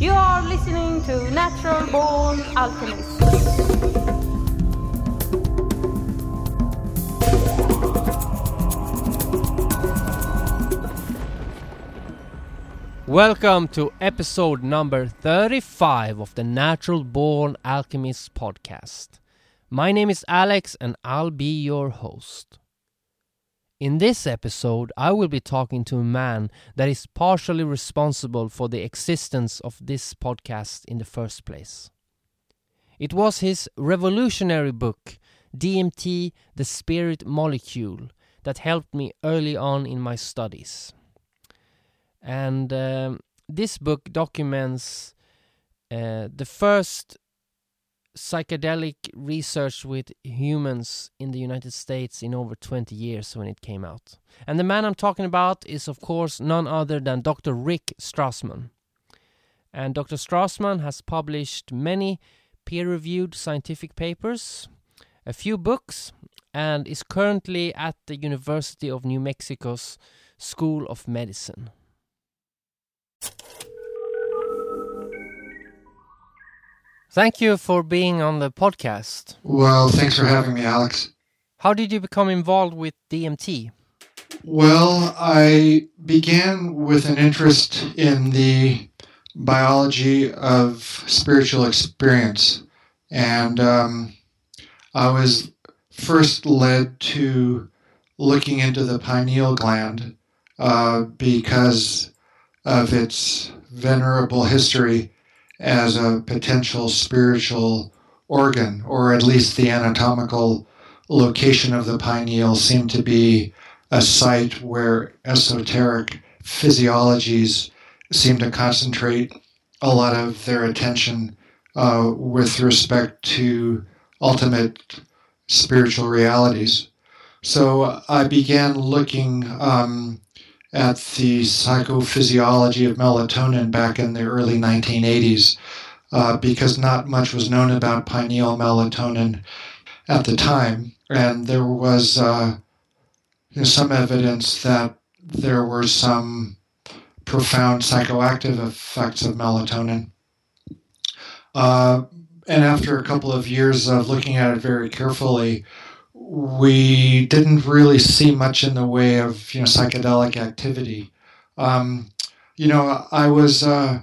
You are listening to Natural Born Alchemist. Welcome to episode number 35 of the Natural Born Alchemist podcast. My name is Alex and I'll be your host. In this episode, I will be talking to a man that is partially responsible for the existence of this podcast in the first place. It was his revolutionary book, DMT The Spirit Molecule, that helped me early on in my studies. And um, this book documents uh, the first psychedelic research with humans in the United States in over 20 years when it came out. And the man I'm talking about is, of course, none other than Dr. Rick Strassman. And Dr. Strassman has published many peer reviewed scientific papers, a few books, and is currently at the University of New Mexico's School of Medicine. Thank you for being on the podcast. Well, thanks for having me, Alex. How did you become involved with DMT? Well, I began with an interest in the biology of spiritual experience. And um, I was first led to looking into the pineal gland uh, because of its venerable history as a potential spiritual organ, or at least the anatomical location of the pineal seemed to be a site where esoteric physiologies seem to concentrate a lot of their attention uh, with respect to ultimate spiritual realities. So I began looking um, at the psychophysiology of melatonin back in the early 1980s uh, because not much was known about pineal melatonin at the time. And there was uh, you know, some evidence that there were some profound psychoactive effects of melatonin. Uh, and after a couple of years of looking at it very carefully, we didn't really see much in the way of you know psychedelic activity. Um, you know, I was uh,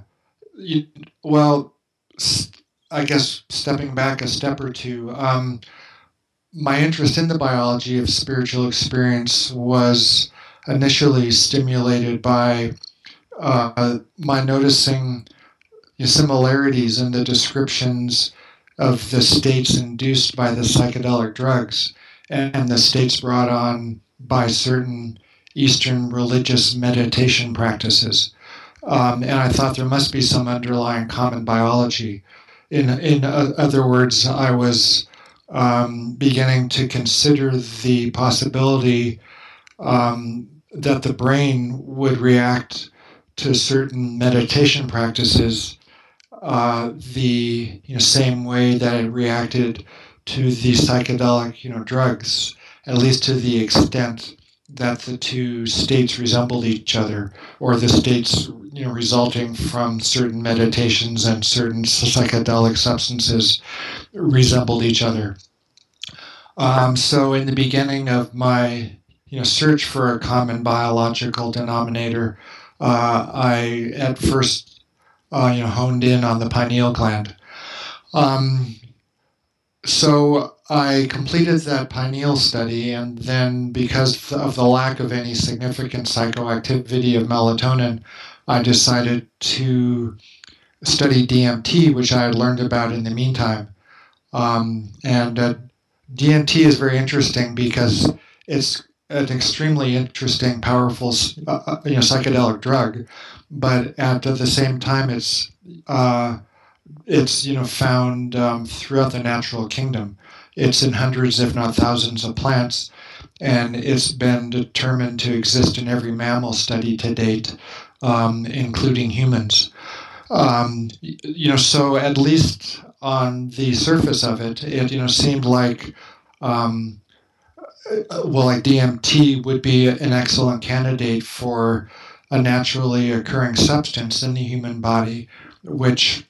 you, well, I guess stepping back a step or two. Um, my interest in the biology of spiritual experience was initially stimulated by uh, my noticing similarities in the descriptions of the states induced by the psychedelic drugs and the states brought on by certain Eastern religious meditation practices. Um, and I thought there must be some underlying common biology. In, in other words, I was um, beginning to consider the possibility um, that the brain would react to certain meditation practices uh, the you know, same way that it reacted to the psychedelic, you know, drugs, at least to the extent that the two states resembled each other, or the states, you know, resulting from certain meditations and certain psychedelic substances resembled each other. Um, so, in the beginning of my, you know, search for a common biological denominator, uh, I at first, uh, you know, honed in on the pineal gland. Um, so I completed that pineal study, and then because of the lack of any significant psychoactivity of melatonin, I decided to study DMT, which I had learned about in the meantime. Um, and uh, DMT is very interesting because it's an extremely interesting, powerful, uh, uh, you know, psychedelic drug, but at the same time, it's uh, it's you know found um, throughout the natural kingdom. It's in hundreds, if not thousands, of plants, and it's been determined to exist in every mammal study to date, um, including humans. Um, you know, so at least on the surface of it, it you know seemed like um, well, like DMT would be an excellent candidate for a naturally occurring substance in the human body, which,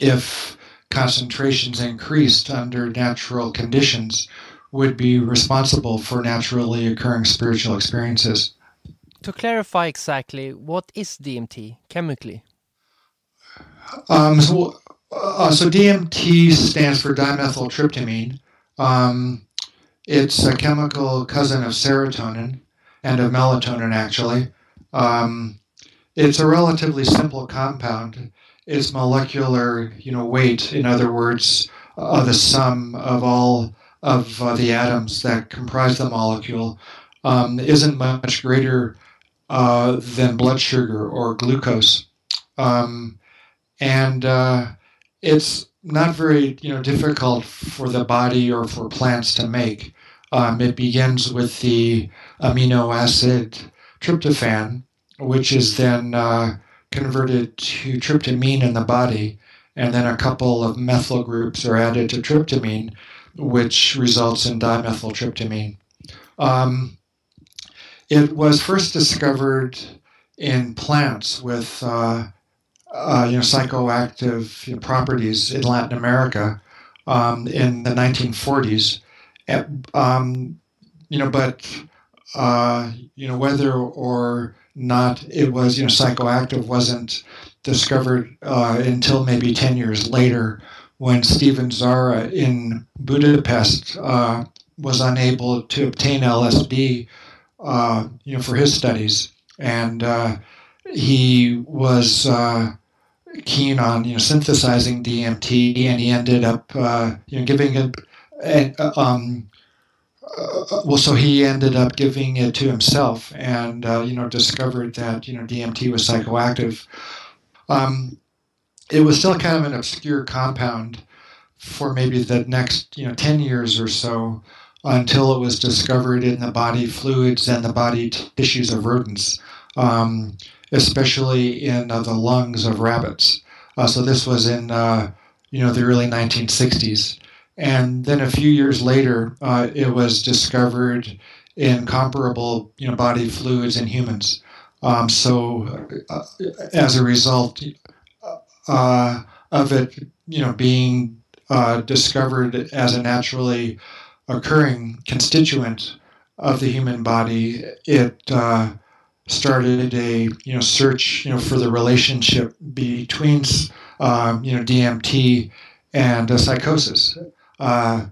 if concentrations increased under natural conditions, would be responsible for naturally occurring spiritual experiences. To clarify exactly, what is DMT chemically? Um, so, uh, so DMT stands for dimethyltryptamine. Um, it's a chemical cousin of serotonin and of melatonin, actually. Um, it's a relatively simple compound. Its molecular, you know, weight, in other words, uh, the sum of all of uh, the atoms that comprise the molecule, um, isn't much greater uh, than blood sugar or glucose. Um, and uh, it's not very you know difficult for the body or for plants to make. Um, it begins with the amino acid tryptophan, which is then uh, converted to tryptamine in the body, and then a couple of methyl groups are added to tryptamine, which results in dimethyltryptamine. Um, it was first discovered in plants with uh, uh, you know psychoactive you know, properties in Latin America um, in the 1940s. Um, you know, but uh, you know whether or not it was you know psychoactive wasn't discovered uh, until maybe 10 years later when Stephen Szara in Budapest uh, was unable to obtain LSD uh, you know, for his studies, and uh, he was uh, keen on you know synthesizing DMT, and he ended up uh, you know giving it. Um, uh, well, so he ended up giving it to himself, and uh, you know discovered that you know DMT was psychoactive. Um, it was still kind of an obscure compound for maybe the next you know ten years or so until it was discovered in the body fluids and the body tissues of rodents, um, especially in uh, the lungs of rabbits. Uh, so this was in uh, you know the early 1960s, and then a few years later, uh, it was discovered in comparable you know body fluids in humans. Um, so uh, as a result uh, of it, you know, being discovered as a naturally occurring constituent of the human body, it uh, started a you know search you know for the relationship between um, you know DMT and uh, psychosis. Uh,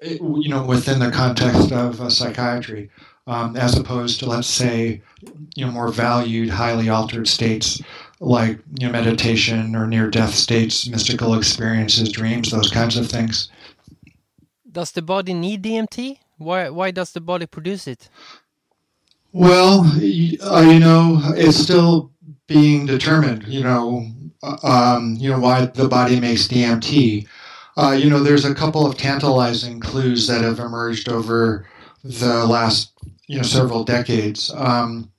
it, you know within the context of uh, psychiatry, um, as opposed to let's say you know more valued, highly altered states like you know meditation or near death states, mystical experiences, dreams, those kinds of things does the body need DMT? Why why does the body produce it? Well, uh, you know, it's still being determined. You know, uh, um, you know why the body makes DMT. Uh, you know, there's a couple of tantalizing clues that have emerged over the last you know several decades. Um,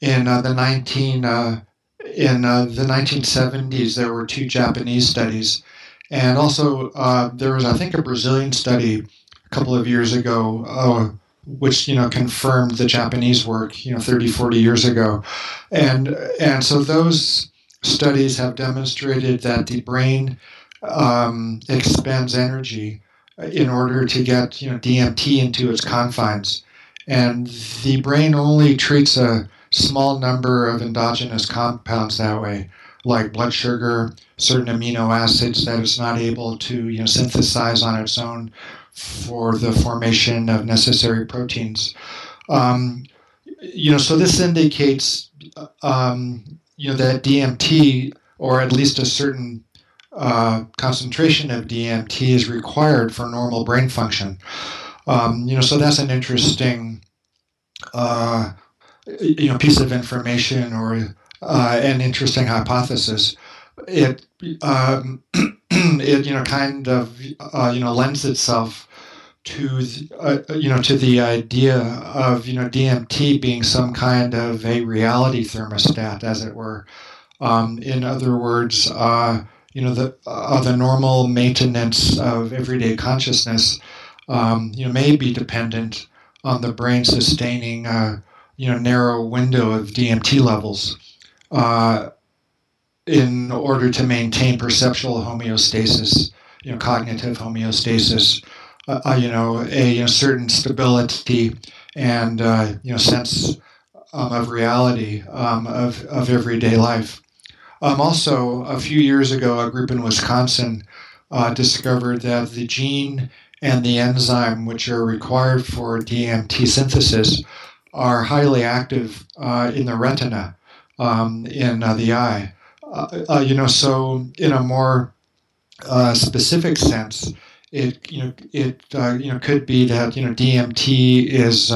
in uh, the 19 uh, in uh, the 1970s, there were two Japanese studies and also, uh, there was, I think, a Brazilian study a couple of years ago, uh, which you know confirmed the Japanese work, you know, 30, 40 years ago, and and so those studies have demonstrated that the brain um, expends energy in order to get you know DMT into its confines, and the brain only treats a small number of endogenous compounds that way like blood sugar, certain amino acids that it's not able to you know, synthesize on its own for the formation of necessary proteins. Um, you know, so this indicates um, you know that DMT, or at least a certain uh, concentration of DMT, is required for normal brain function. Um, you know, so that's an interesting uh, you know piece of information or uh, an interesting hypothesis. It um, it you know kind of uh, you know lends itself to the, uh, you know to the idea of you know DMT being some kind of a reality thermostat, as it were. Um, in other words, uh, you know the uh, the normal maintenance of everyday consciousness, um, you know, may be dependent on the brain sustaining uh, you know narrow window of DMT levels uh, in order to maintain perceptual homeostasis, you know, cognitive homeostasis, uh, uh, you know, a you know, certain stability and you know sense um, of reality um, of of everyday life. Um, also, a few years ago, a group in Wisconsin uh, discovered that the gene and the enzyme which are required for DMT synthesis are highly active uh, in the retina um, in uh, the eye. Uh, uh, you know, so in a more uh, specific sense, it you know it you know could be that you know DMT is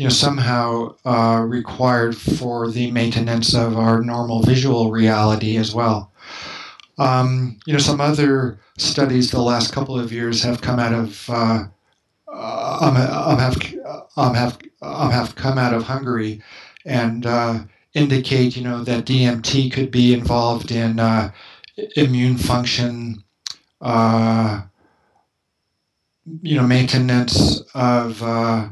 you know somehow uh, required for the maintenance of our normal visual reality as well. Um, you know, some other studies the last couple of years have come out of uh, um, um, have um, have um, have come out of Hungary and uh, indicate you know that DMT could be involved in uh, immune function. Uh, you know, maintenance of uh,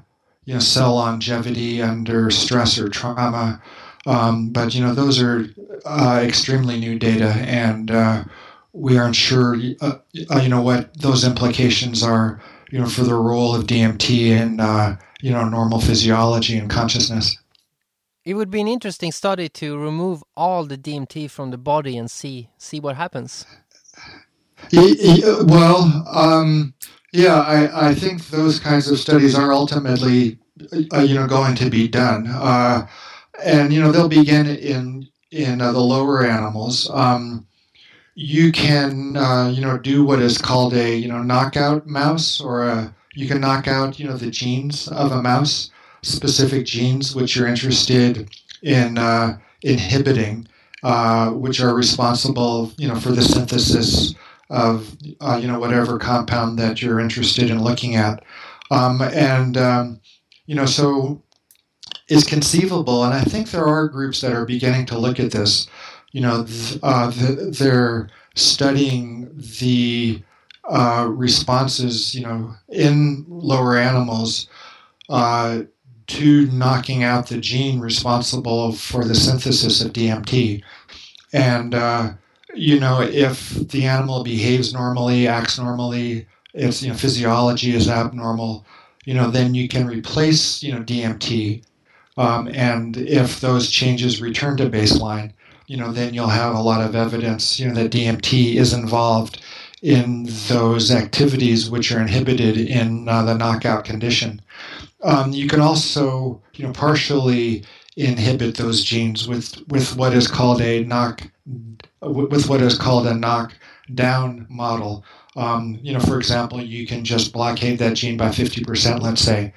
you know cell longevity under stress or trauma. Um, but you know those are uh, extremely new data, and uh, we aren't sure uh, uh you know what those implications are you know for the role of DMT in uh, you know normal physiology and consciousness. It would be an interesting study to remove all the DMT from the body and see see what happens. Well, um, yeah, I, I think those kinds of studies are ultimately, uh, you know, going to be done, uh, and you know they'll begin in in uh, the lower animals. Um, you can uh, you know do what is called a you know knockout mouse, or a, you can knock out you know the genes of a mouse, specific genes which you're interested in uh, inhibiting, uh, which are responsible you know for the synthesis of uh, you know whatever compound that you're interested in looking at, um, and um, you know so is conceivable, and I think there are groups that are beginning to look at this. You know, th- uh, th- they're studying the uh, responses, you know, in lower animals uh, to knocking out the gene responsible for the synthesis of DMT, and uh, you know, if the animal behaves normally, acts normally, its you know physiology is abnormal, you know, then you can replace you know DMT, um, and if those changes return to baseline, you know, then you'll have a lot of evidence, you know, that DMT is involved in those activities which are inhibited in uh, the knockout condition. Um, you can also, you know, partially inhibit those genes with with what is called a knock with what is called a knockdown model. Um, you know, for example, you can just blockade that gene by 50%, let's say,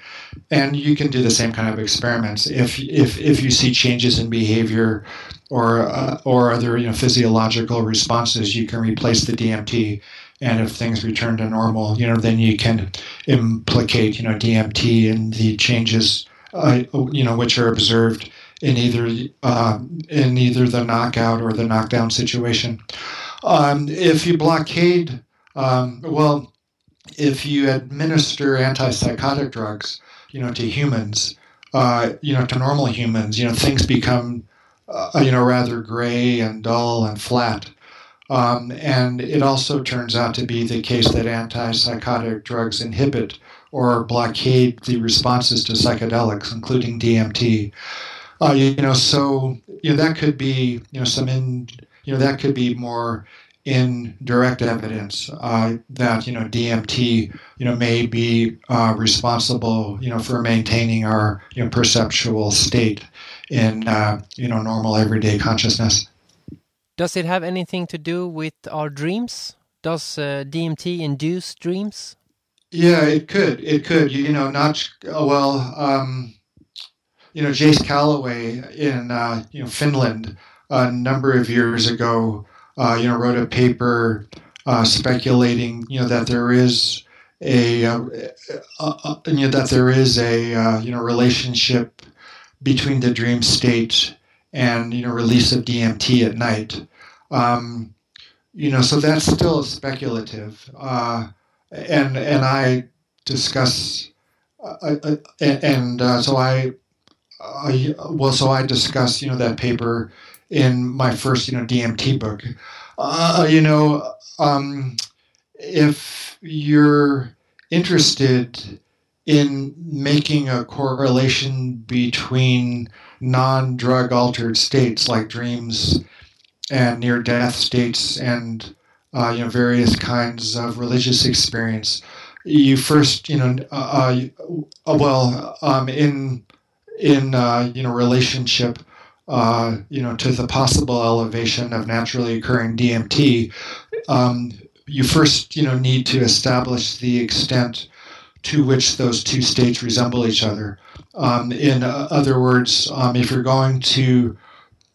and you can do the same kind of experiments. If if if you see changes in behavior or uh, or other you know physiological responses, you can replace the DMT. And if things return to normal, you know, then you can implicate you know DMT in the changes, uh, you know, which are observed in either uh, in either the knockout or the knockdown situation. Um, if you blockade, um, well, if you administer antipsychotic drugs, you know, to humans, uh, you know, to normal humans, you know, things become, uh, you know, rather gray and dull and flat. Um, and it also turns out to be the case that antipsychotic drugs inhibit or blockade the responses to psychedelics, including DMT. Uh, you know, so you know that could be you know some in you know that could be more indirect evidence uh, that you know DMT you know may be uh, responsible you know for maintaining our you know perceptual state in uh, you know normal everyday consciousness. Does it have anything to do with our dreams? Does uh, DMT induce dreams? Yeah, it could. It could. You know, not well. Um, you know, Jace Callaway in uh, you know Finland a number of years ago, uh, you know, wrote a paper uh, speculating, you know, that there is a, uh, uh, uh, you know, that there is a you know relationship between the dream state and you know release of DMT at night. Um, you know, so that's still speculative, and and I discuss. and uh, so I uh, well, so I discussed, you know, that paper in my first, you know, DMT book. Uh, you know, um, if you're interested in making a correlation between non-drug altered states like dreams and near-death states and uh, you know various kinds of religious experience you first you know uh, uh, well um, in in uh, you know relationship uh, you know to the possible elevation of naturally occurring DMT um, you first you know need to establish the extent to which those two states resemble each other. Um, in other words, um, if you're going to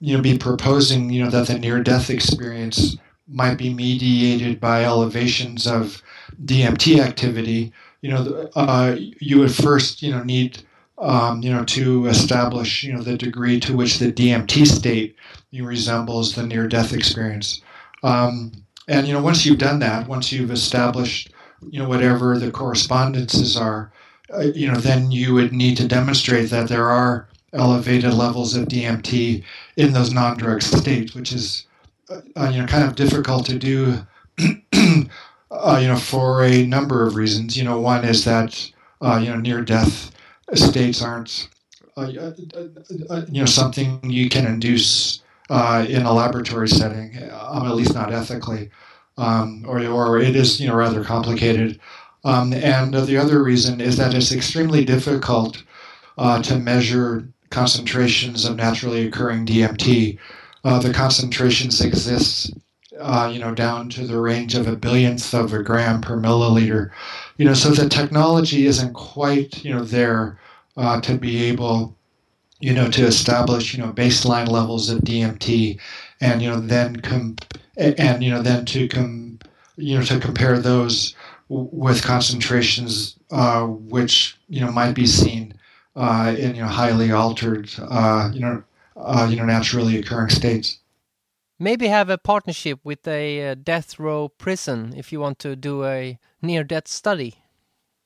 you know be proposing you know that the near death experience might be mediated by elevations of DMT activity, you know uh, you would first you know need um, you know to establish you know the degree to which the DMT state resembles the near death experience. Um, and you know once you've done that, once you've established you know whatever the correspondences are, uh, you know then you would need to demonstrate that there are elevated levels of DMT in those non-drug states, which is uh, uh, you know kind of difficult to do. uh, you know, for a number of reasons. You know, one is that uh, you know near-death states aren't uh, you know something you can induce in a laboratory setting, um, at least not ethically um, or, or it is you know rather complicated. Um, and the other reason is that it's extremely difficult uh, to measure concentrations of naturally occurring DMT. Uh, the concentrations exist, uh, you know, down to the range of a billionth of a gram per milliliter. You know, so the technology isn't quite, you know, there uh, to be able, you know, to establish, you know, baseline levels of DMT, and you know, then com- and you know then to com, you know to compare those with concentrations uh, which you know might be seen uh, in you know highly altered uh, you know uh, you know naturally occurring states. Maybe have a partnership with a uh, death row prison if you want to do a near death study.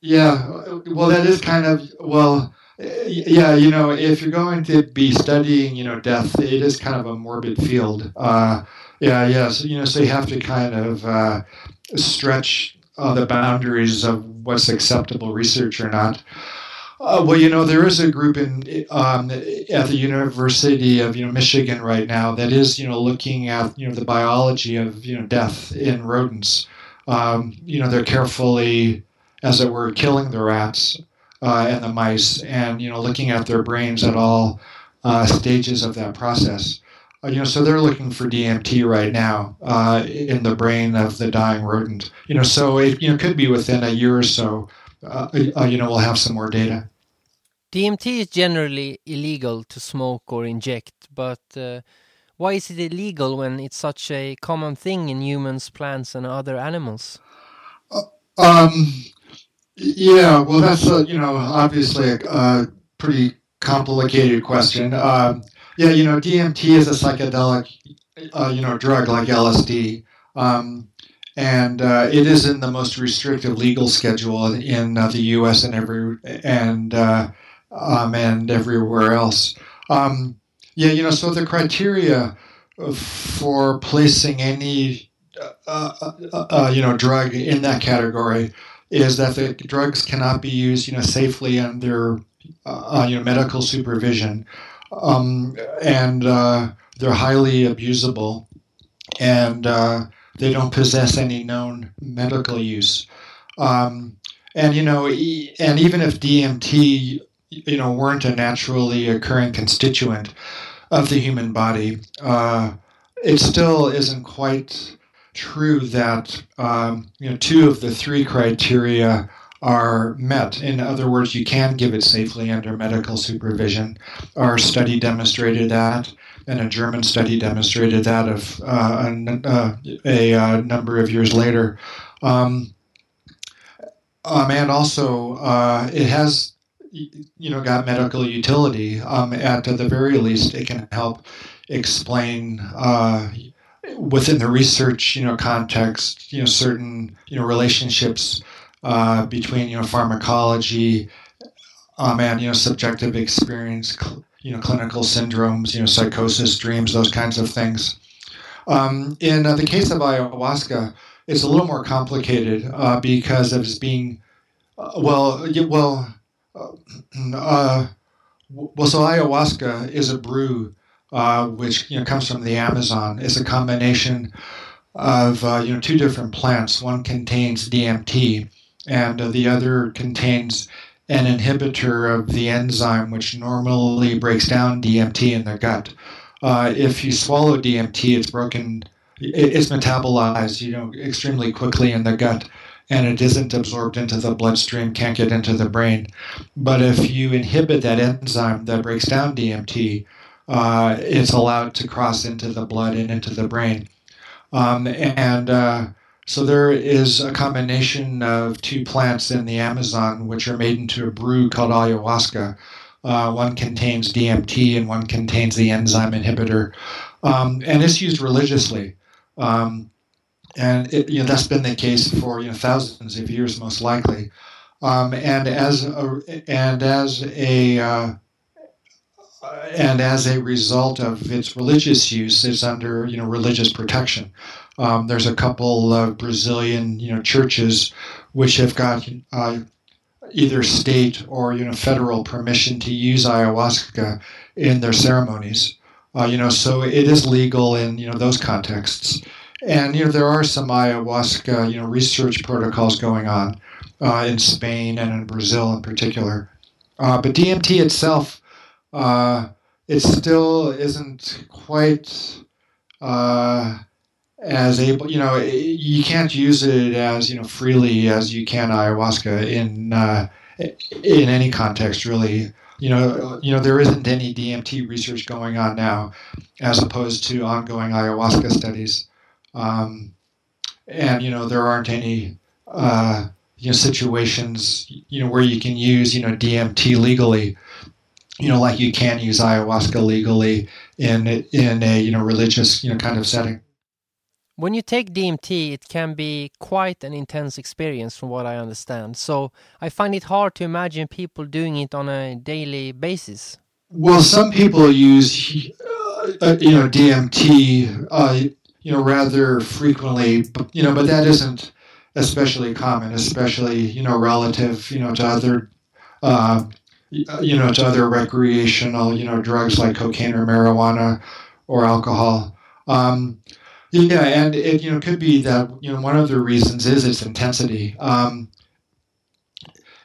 Yeah, well, that is kind of well yeah, you know, if you're going to be studying, you know, death, it is kind of a morbid field. Uh, yeah, yeah. So, you know, so you have to kind of uh, stretch uh, the boundaries of what's acceptable research or not. Uh, well, you know, there is a group in um, at the University of you know Michigan right now that is you know looking at you know the biology of you know death in rodents. Um, you know, they're carefully, as it were, killing the rats uh, and the mice, and you know, looking at their brains at all uh, stages of that process. Uh, you know, so they're looking for DMT right now uh, in the brain of the dying rodent. You know, so it you know could be within a year or so. Uh, uh, you know, we'll have some more data. DMT is generally illegal to smoke or inject, but why is it illegal when it's such a common thing in humans, plants, and other animals? Um, yeah, well, that's a, you know obviously a, a pretty complicated question. Uh, yeah, you know, DMT is a psychedelic, uh, you know, drug like LSD, um, and uh, it is in the most restrictive legal schedule in uh, the U.S. and every and uh, um, and everywhere else. Um, yeah, you know, so the criteria for placing any uh, you know drug in that category is that the drugs cannot be used, you know, safely under, uh, you know, medical supervision, um, and uh, they're highly abusable, and uh, they don't possess any known medical use. Um, and you know, e- and even if DMT, you know, weren't a naturally occurring constituent of the human body, uh, it still isn't quite true that um, you know two of the three criteria are met. In other words, you can give it safely under medical supervision. Our study demonstrated that, and a German study demonstrated that of uh, a, uh, a, a, uh, number of years later. Um, um, and also, uh, it has you know got medical utility. Um, at the very least, it can help explain uh, within the research, you know, context, you know, certain, you know, relationships uh, between, you know, pharmacology um, and, you know, subjective experience, cl- you know, clinical syndromes, you know, psychosis, dreams, those kinds of things. Um, in uh, the case of ayahuasca, it's a little more complicated uh, because of its being, uh, well, well, uh, uh, well, so ayahuasca is a brew uh, which you know comes from the Amazon. It's a combination of you know two different plants. One contains DMT, and the other contains an inhibitor of the enzyme which normally breaks down DMT in the gut. Uh, if you swallow DMT, it's broken, it's metabolized, you know, extremely quickly in the gut, and it isn't absorbed into the bloodstream, can't get into the brain. But if you inhibit that enzyme that breaks down DMT, uh, it's allowed to cross into the blood and into the brain. Um, and uh, so there is a combination of two plants in the Amazon which are made into a brew called ayahuasca. Uh, one contains DMT and one contains the enzyme inhibitor, um, and it's used religiously. Um, and it, you know that's been the case for you know thousands of years, most likely. Um, and as a, and as a uh, and as a result of its religious use, it's under you know religious protection. Um, there's a couple of Brazilian, you know, churches which have got uh, either state or you know federal permission to use ayahuasca in their ceremonies. Uh, you know, so it is legal in you know those contexts. And you know there are some ayahuasca you know research protocols going on uh, in Spain and in Brazil in particular. Uh, but DMT itself, uh, it still isn't quite uh, as able you know you can't use it as you know freely as you can ayahuasca in uh, in any context really. You know you know there isn't any DMT research going on now as opposed to ongoing ayahuasca studies. Um, and you know there aren't any uh, you know situations you know where you can use you know DMT legally you know like you can use ayahuasca legally in in a you know religious you know kind of setting when you take DMT, it can be quite an intense experience, from what I understand. So I find it hard to imagine people doing it on a daily basis. Well, some people use, uh, uh you know, DMT, uh, you know, rather frequently, but, you know, but that isn't especially common, especially you know, relative, you know, to other. Uh, you know, to other recreational, you know, drugs like cocaine or marijuana or alcohol. Um, yeah, and it you know could be that you know one of the reasons is its intensity. Um,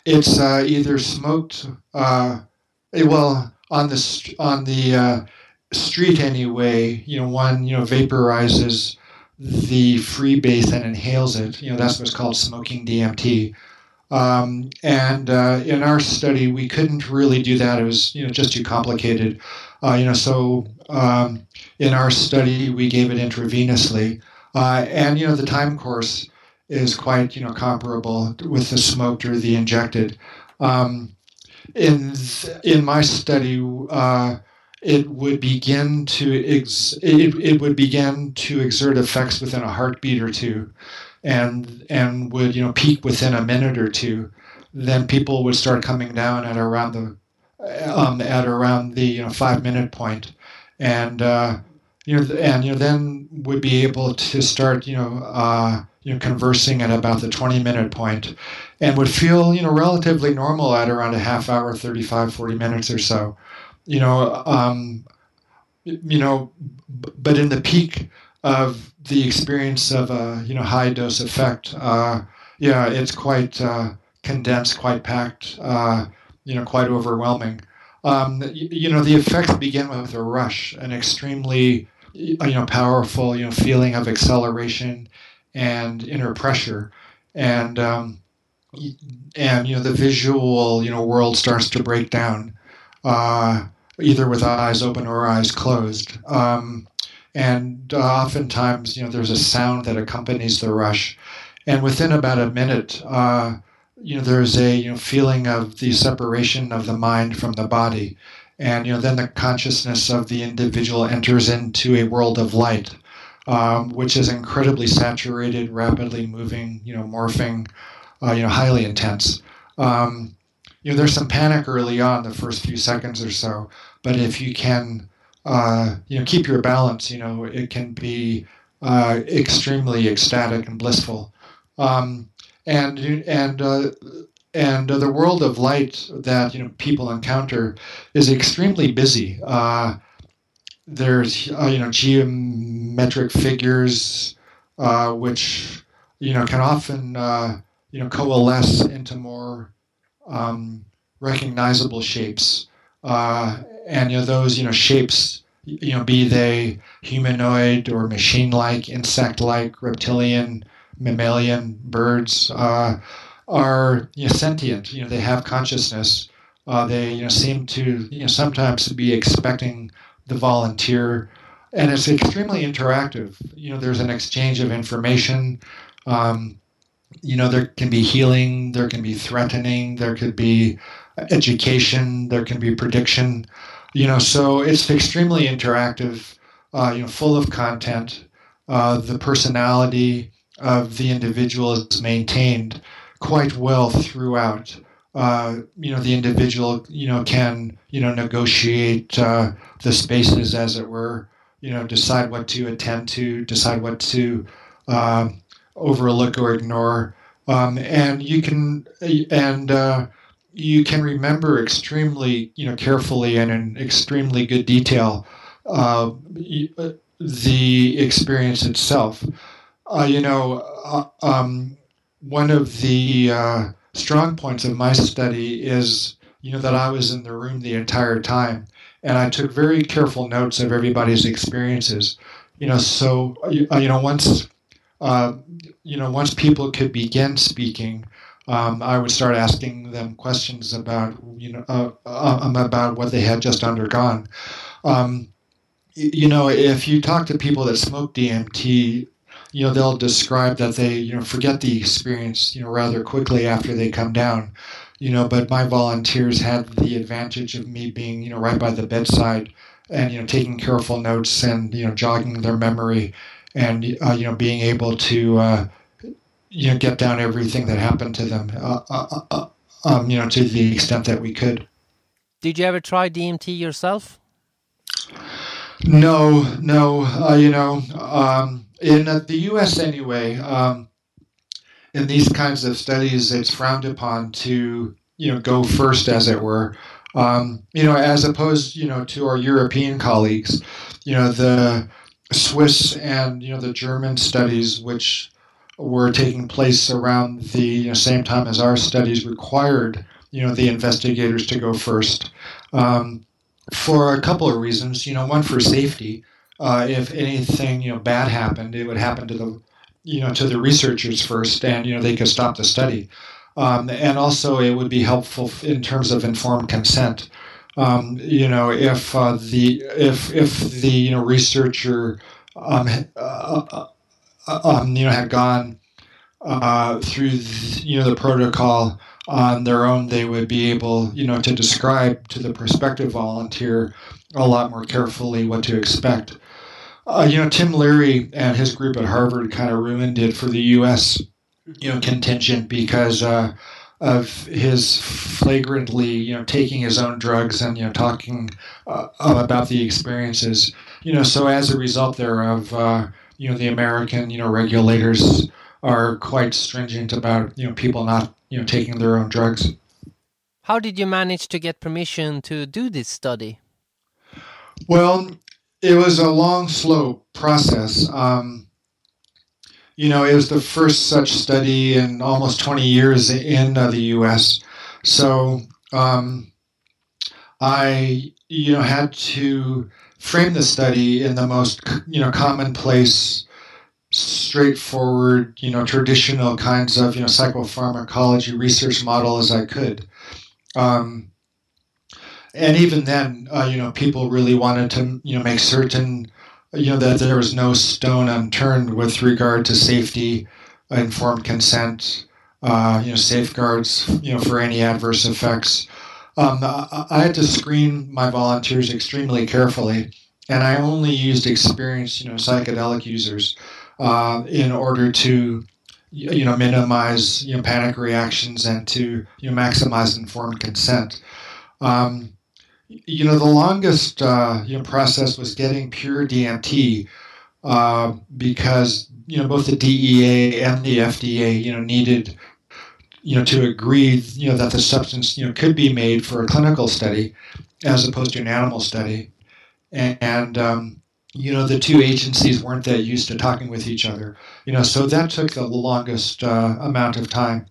it's uh, either smoked, uh, eh, well, on the on the uh, street anyway. You know, one you know vaporizes the freebase and inhales it. You know, that's what's called smoking DMT. Um, and uh, in our study, we couldn't really do that. It was you know just too complicated. Uh, you know, so um, in our study, we gave it intravenously, uh, and you know the time course is quite you know comparable with the smoked or the injected. Um, in th- in my study, uh, it would begin to ex- it, it would begin to exert effects within a heartbeat or two, and and would you know peak within a minute or two. Then people would start coming down at around the um, at around the you know five minute point, and uh, you know and you know then would be able to start you know uh, you know conversing at about the 20 minute point and would feel you know relatively normal at around a half hour 35 40 minutes or so you know um, you know but in the peak of the experience of a you know high dose effect uh, yeah it's quite uh, condensed quite packed uh, you know quite overwhelming. Um, you, you know the effects begin with a rush an extremely you know powerful you know feeling of acceleration and inner pressure. And um, and you know the visual you know world starts to break down. Uh, either with eyes open or eyes closed. Um, and uh, oftentimes you know there's a sound that accompanies the rush. And within about a minute uh, you know there's a you know feeling of the separation of the mind from the body. And you know then the consciousness of the individual enters into a world of light um, which is incredibly saturated rapidly moving you know morphing uh, you know highly intense. Um, you know there's some panic early on the first few seconds or so but if you can, uh, you know, keep your balance, you know, it can be uh, extremely ecstatic and blissful. Um, and and uh, and the world of light that you know people encounter is extremely busy. Uh, there's uh, you know geometric figures uh, which you know can often you know coalesce into more um, recognizable shapes, uh, and you know those you know shapes you know be they humanoid or machine-like, insect-like, reptilian, mammalian, birds uh, are you know, sentient. You know they have consciousness. Uh, they you know seem to you know sometimes be expecting the volunteer, and it's extremely interactive. You know, there's an exchange of information. Um, you know, there can be healing, there can be threatening, there could be education, there can be prediction. You know, so it's extremely interactive. Uh, you know, full of content. Uh, the personality of the individual is maintained quite well throughout uh, you know the individual you know can you know negotiate uh, the spaces as it were you know decide what to attend to decide what to uh, overlook or ignore. Um, and you can and uh, you can remember extremely you know carefully and in extremely good detail uh, the experience itself. You know um, one of the strong points of my study is you know that I was in the room the entire time and I took very careful notes of everybody's experiences. You know so you know once uh, you know once people could begin speaking um, I would start asking them questions about you know uh, uh, about what they had just undergone um, you know if you talk to people that smoke DMT you know they'll describe that they you know forget the experience you know rather quickly after they come down you know but my volunteers had the advantage of me being you know right by the bedside and you know taking careful notes and you know jogging their memory and uh, you know being able to uh, you know get down everything that happened to them uh, uh, uh, uh um, you know to the extent that we could did you ever try dmt yourself no no you know um, in the U.S. anyway, um, in these kinds of studies, it's frowned upon to you know go first, as it were. Um, you know, as opposed you know to our European colleagues, you know the Swiss and you know the German studies, which were taking place around the you know, same time as our studies, required you know the investigators to go first um, for a couple of reasons. You know, one for safety uh, if anything you know bad happened, it would happen to the you know to the researchers first, and you know they could stop the study. Um, and also, it would be helpful in terms of informed consent. Um, you know, if uh, the if if the you know researcher um, uh, uh, um, you know had gone uh, through you know the protocol on their own, they would be able you know to describe to the prospective volunteer a lot more carefully what to expect. Uh, you know, Tim Leary and his group at Harvard kind of ruined it for the U.S. you know contingent because uh, of his flagrantly you know taking his own drugs and you know talking uh, about the experiences. You know, so as a result thereof, uh, you know, the American you know regulators are quite stringent about you know people not you know taking their own drugs. How did you manage to get permission to do this study? Well, it was a long, slow process. Um, you know, it was the first such study in almost 20 years in uh, the U.S. So um, I, you know, had to frame the study in the most, you know, commonplace, straightforward, you know, traditional kinds of, you know, psychopharmacology research model as I could. Um, and even then, uh, you know, people really wanted to, you know, make certain, you know, that there was no stone unturned with regard to safety, informed consent, uh, you know, safeguards, you know, for any adverse effects. Um, I, had to screen my volunteers extremely carefully, and I only used experienced, you know, psychedelic users uh, in order to you know minimize you know panic reactions and to you know maximize informed consent. Um, you know, the longest uh, you know process was getting pure DMT uh, because you know both the DEA and the FDA you know needed you know to agree you know that the substance you know could be made for a clinical study as opposed to an animal study, and, and um, you know the two agencies weren't that used to talking with each other. You know, so that took the longest uh, amount of time.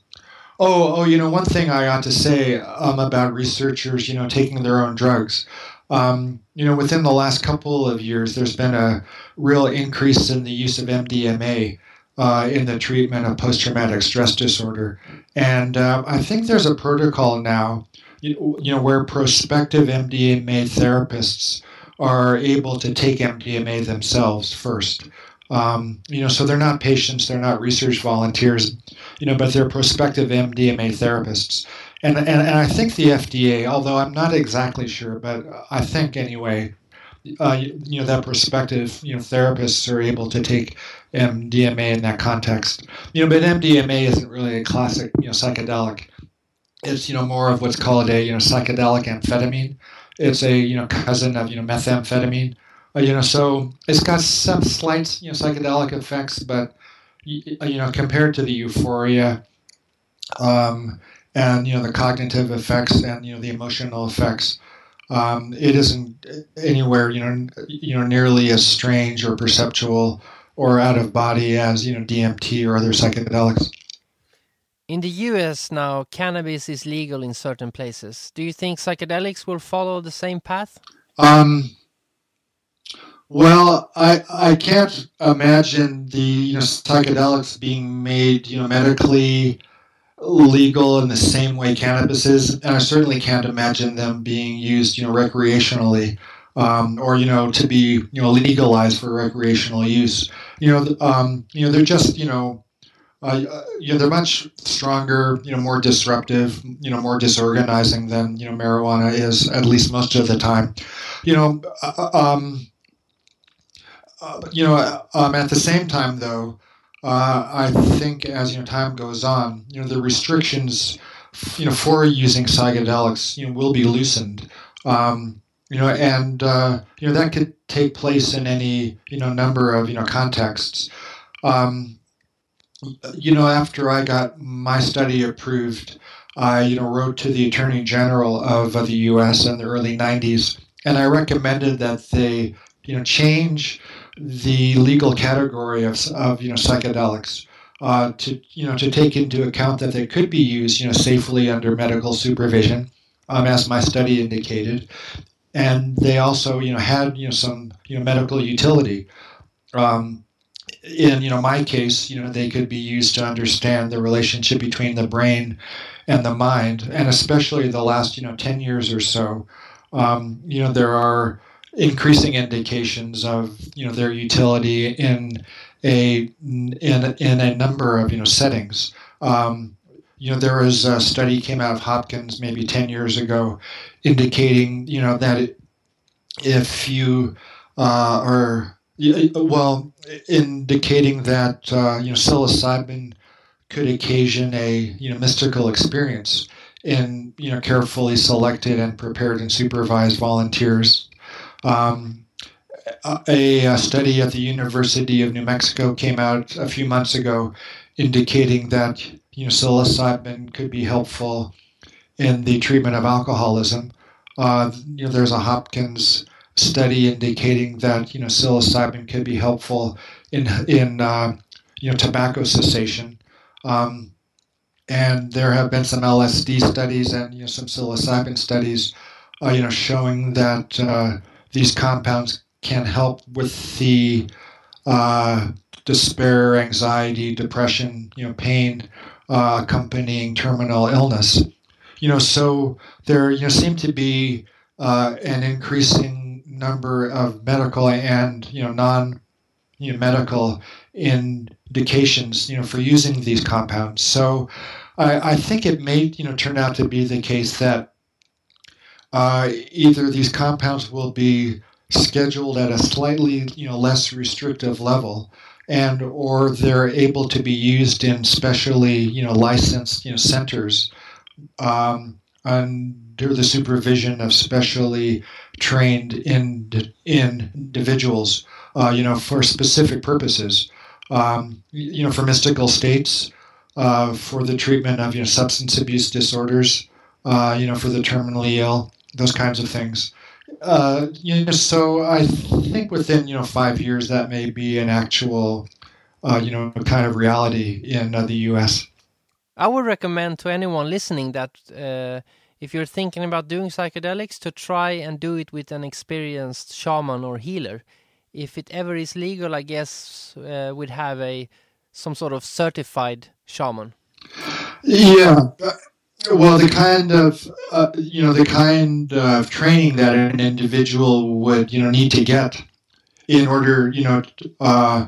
Oh, oh, you know, one thing I ought to say um, about researchers, you know, taking their own drugs. Um, you know, within the last couple of years, there's been a real increase in the use of MDMA uh, in the treatment of post-traumatic stress disorder, and uh, I think there's a protocol now, you, you know, where prospective MDMA therapists are able to take MDMA themselves first. Um, you know, so they're not patients, they're not research volunteers, you know, but they're prospective MDMA therapists. And, and, and I think the FDA, although I'm not exactly sure, but I think anyway, uh, you know, that prospective, you know, therapists are able to take MDMA in that context. You know, but MDMA isn't really a classic, you know, psychedelic. It's, you know, more of what's called a, you know, psychedelic amphetamine. It's a, you know, cousin of, you know, methamphetamine. Uh, you know, so it's got some slight, you know, psychedelic effects, but uh, you know, compared to the euphoria, um, and you know, the cognitive effects and you know, the emotional effects, um, it isn't anywhere, you know, you know, nearly as strange or perceptual or out of body as you know DMT or other psychedelics. In the US now, cannabis is legal in certain places. Do you think psychedelics will follow the same path? Um, well, I I can't imagine the you know psychedelics being made you know medically legal in the same way cannabis is, and I certainly can't imagine them being used you know recreationally. Um, or you know to be you know legalized for recreational use. You know, um, you know they're just you know, uh, you know they're much stronger, you know, more disruptive, you know, more disorganizing than you know marijuana is at least most of the time. You know, uh, um, uh, you know, um, at the same time, though, uh, I think as you know time goes on, you know, the restrictions, you know, for using psychedelics, you know, will be loosened. Um, you know, and uh, you know that could take place in any you know number of you know contexts. Um, you know, after I got my study approved, I you know wrote to the Attorney General of the U.S. in the early '90s, and I recommended that they you know change the legal category of, of you know psychedelics uh, to you know to take into account that they could be used you know safely under medical supervision, um, as my study indicated, and they also you know had you know some you know medical utility. Um, in you know my case, you know they could be used to understand the relationship between the brain and the mind, and especially the last you know ten years or so. Um, you know there are increasing indications of you know their utility in a in in a number of you know settings. Um, you know there was a study came out of Hopkins maybe ten years ago, indicating you know that it, if you uh, are well indicating that uh, you know psilocybin could occasion a you know mystical experience in you know carefully selected and prepared and supervised volunteers um, a, a, study at the University of New Mexico came out a few months ago indicating that you know psilocybin could be helpful in the treatment of alcoholism. Uh, you know, there's a Hopkins study indicating that you know psilocybin could be helpful in in uh, you know tobacco cessation. Um, and there have been some LSD studies and you know some psilocybin studies, uh, you know, showing that uh, these compounds can help with the uh, despair, anxiety, depression, you know, pain uh, accompanying terminal illness. You know, so there you know seem to be uh, an increasing number of medical and you know non you know, medical indications you know for using these compounds. So I, I think it may you know turn out to be the case that uh, either these compounds will be scheduled at a slightly you know less restrictive level and or they're able to be used in specially you know licensed you know centers um, under the supervision of specially trained in, in individuals, uh, you know, for specific purposes, um, you know, for mystical states, uh, for the treatment of you know substance abuse disorders, uh, you know, for the terminally ill, those kinds of things. Uh, you know, so I think within you know five years that may be an actual, uh, you know, kind of reality in uh, the U.S. I would recommend to anyone listening that uh, if you're thinking about doing psychedelics, to try and do it with an experienced shaman or healer. If it ever is legal, I guess uh, we'd have a some sort of certified shaman. Yeah. Well, the kind of uh, you know the kind of training that an individual would you know need to get in order you know uh,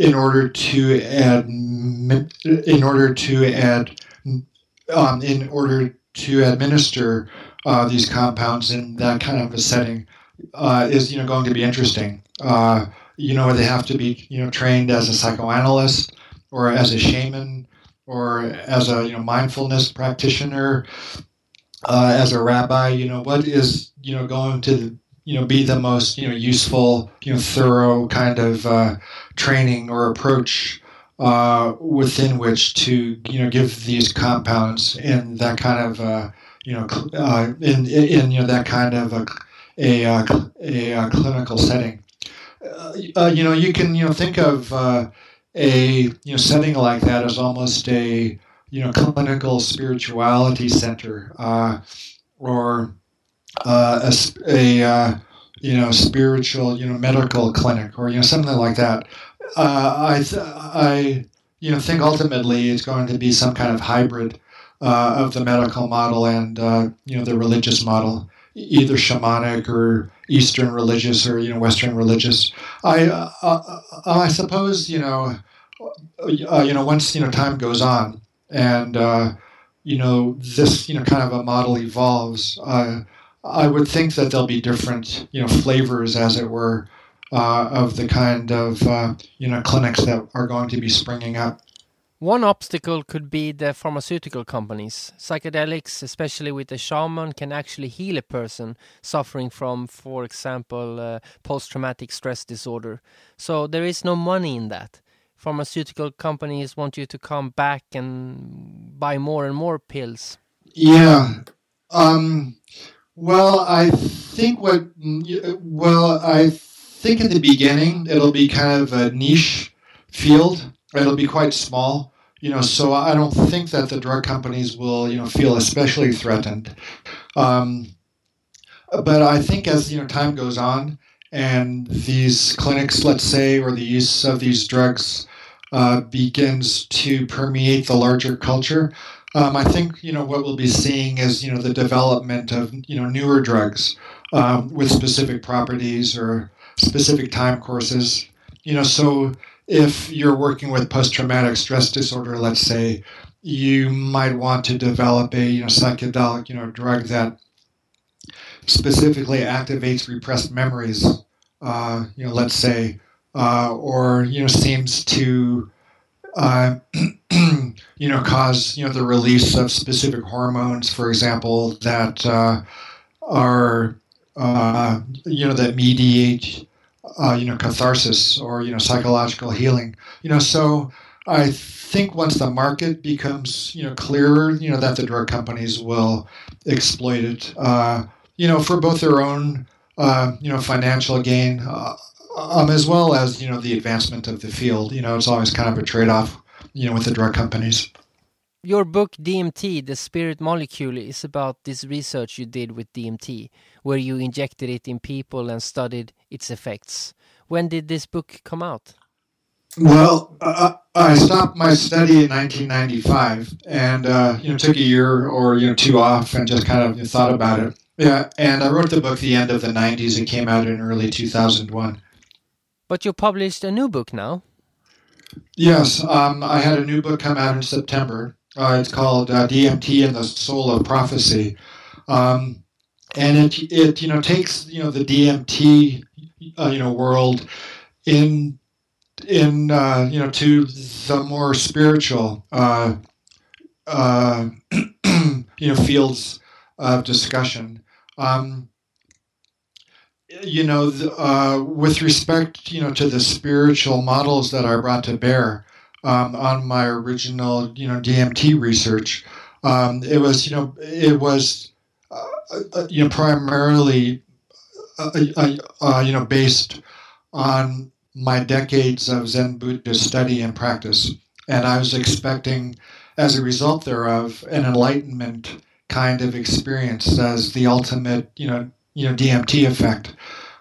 in order to add in order to add um, in order to administer uh, these compounds in that kind of a setting uh, is you know going to be interesting. Uh, you know they have to be you know trained as a psychoanalyst or as a shaman or as a you know mindfulness practitioner, uh, as a rabbi, you know what is you know going to you know be the most you know useful you know thorough kind of uh, training or approach uh, within which to you know give these compounds in that kind of uh, you know uh, in, in you know that kind of a a, uh, a, a clinical setting. you know you can you know think of a you know setting like that is almost a you know clinical spirituality center uh, or uh, a, a uh, you know spiritual you know medical clinic or you know something like that. Uh, I th- I you know think ultimately it's going to be some kind of hybrid uh, of the medical model and uh, you know the religious model either shamanic or Eastern religious or you know Western religious. I uh, uh, I suppose you know uh, you know once you know time goes on and uh, you know this you know kind of a model evolves. I would think that there'll be different you know flavors, as it were, uh, of the kind of uh, you know clinics that are going to be springing up. One obstacle could be the pharmaceutical companies. Psychedelics, especially with a shaman, can actually heal a person suffering from, for example, uh, post traumatic stress disorder. So there is no money in that. Pharmaceutical companies want you to come back and buy more and more pills. Yeah. Um, well, I think what, well, I think in the beginning it'll be kind of a niche field. It'll be quite small you know, so I don't think that the drug companies will, you know, feel especially threatened. Um, but I think as you know time goes on and these clinics, let's say, or the use of these drugs uh, begins to permeate the larger culture, um, I think you know what we'll be seeing is you know the development of you know newer drugs um, with specific properties or specific time courses. You know, so if you're working with post-traumatic stress disorder, let's say, you might want to develop a you know psychedelic you know drug that specifically activates repressed memories. Uh, you know, let's say, uh, or you know seems to uh, you know cause you know the release of specific hormones, for example, that uh, are uh, you know that mediate uh, you know catharsis or you know psychological healing. You know, so I think once the market becomes you know clearer, you know that the drug companies will exploit it. Uh, you know, for both their own uh, you know financial gain, um, as well as you know the advancement of the field. You know, it's always kind of a trade-off. You know, with the drug companies. Your book DMT, the spirit molecule, is about this research you did with DMT, where you injected it in people and studied its effects. When did this book come out? Well, uh, I stopped my study in 1995, and uh, you know took a year or you know two off, and just kind of you know, thought about it. Yeah, and I wrote the book the end of the 90s. It came out in early 2001. But you published a new book now. Yes, um, I had a new book come out in September, uh, it's called uh, DMT and the Soul of Prophecy, um, and it it you know takes you know the DMT uh, you know world in in uh, you know to the more spiritual uh, uh, you know fields of discussion. Um, you know, uh, with respect, you know, to the spiritual models that I brought to bear um, on my original, you know, DMT research, um, it was, you know, it was, uh, uh, you know, primarily, uh, uh, uh, you know, based on my decades of Zen Buddhist study and practice, and I was expecting, as a result thereof, an enlightenment kind of experience as the ultimate, you know, you know DMT effect.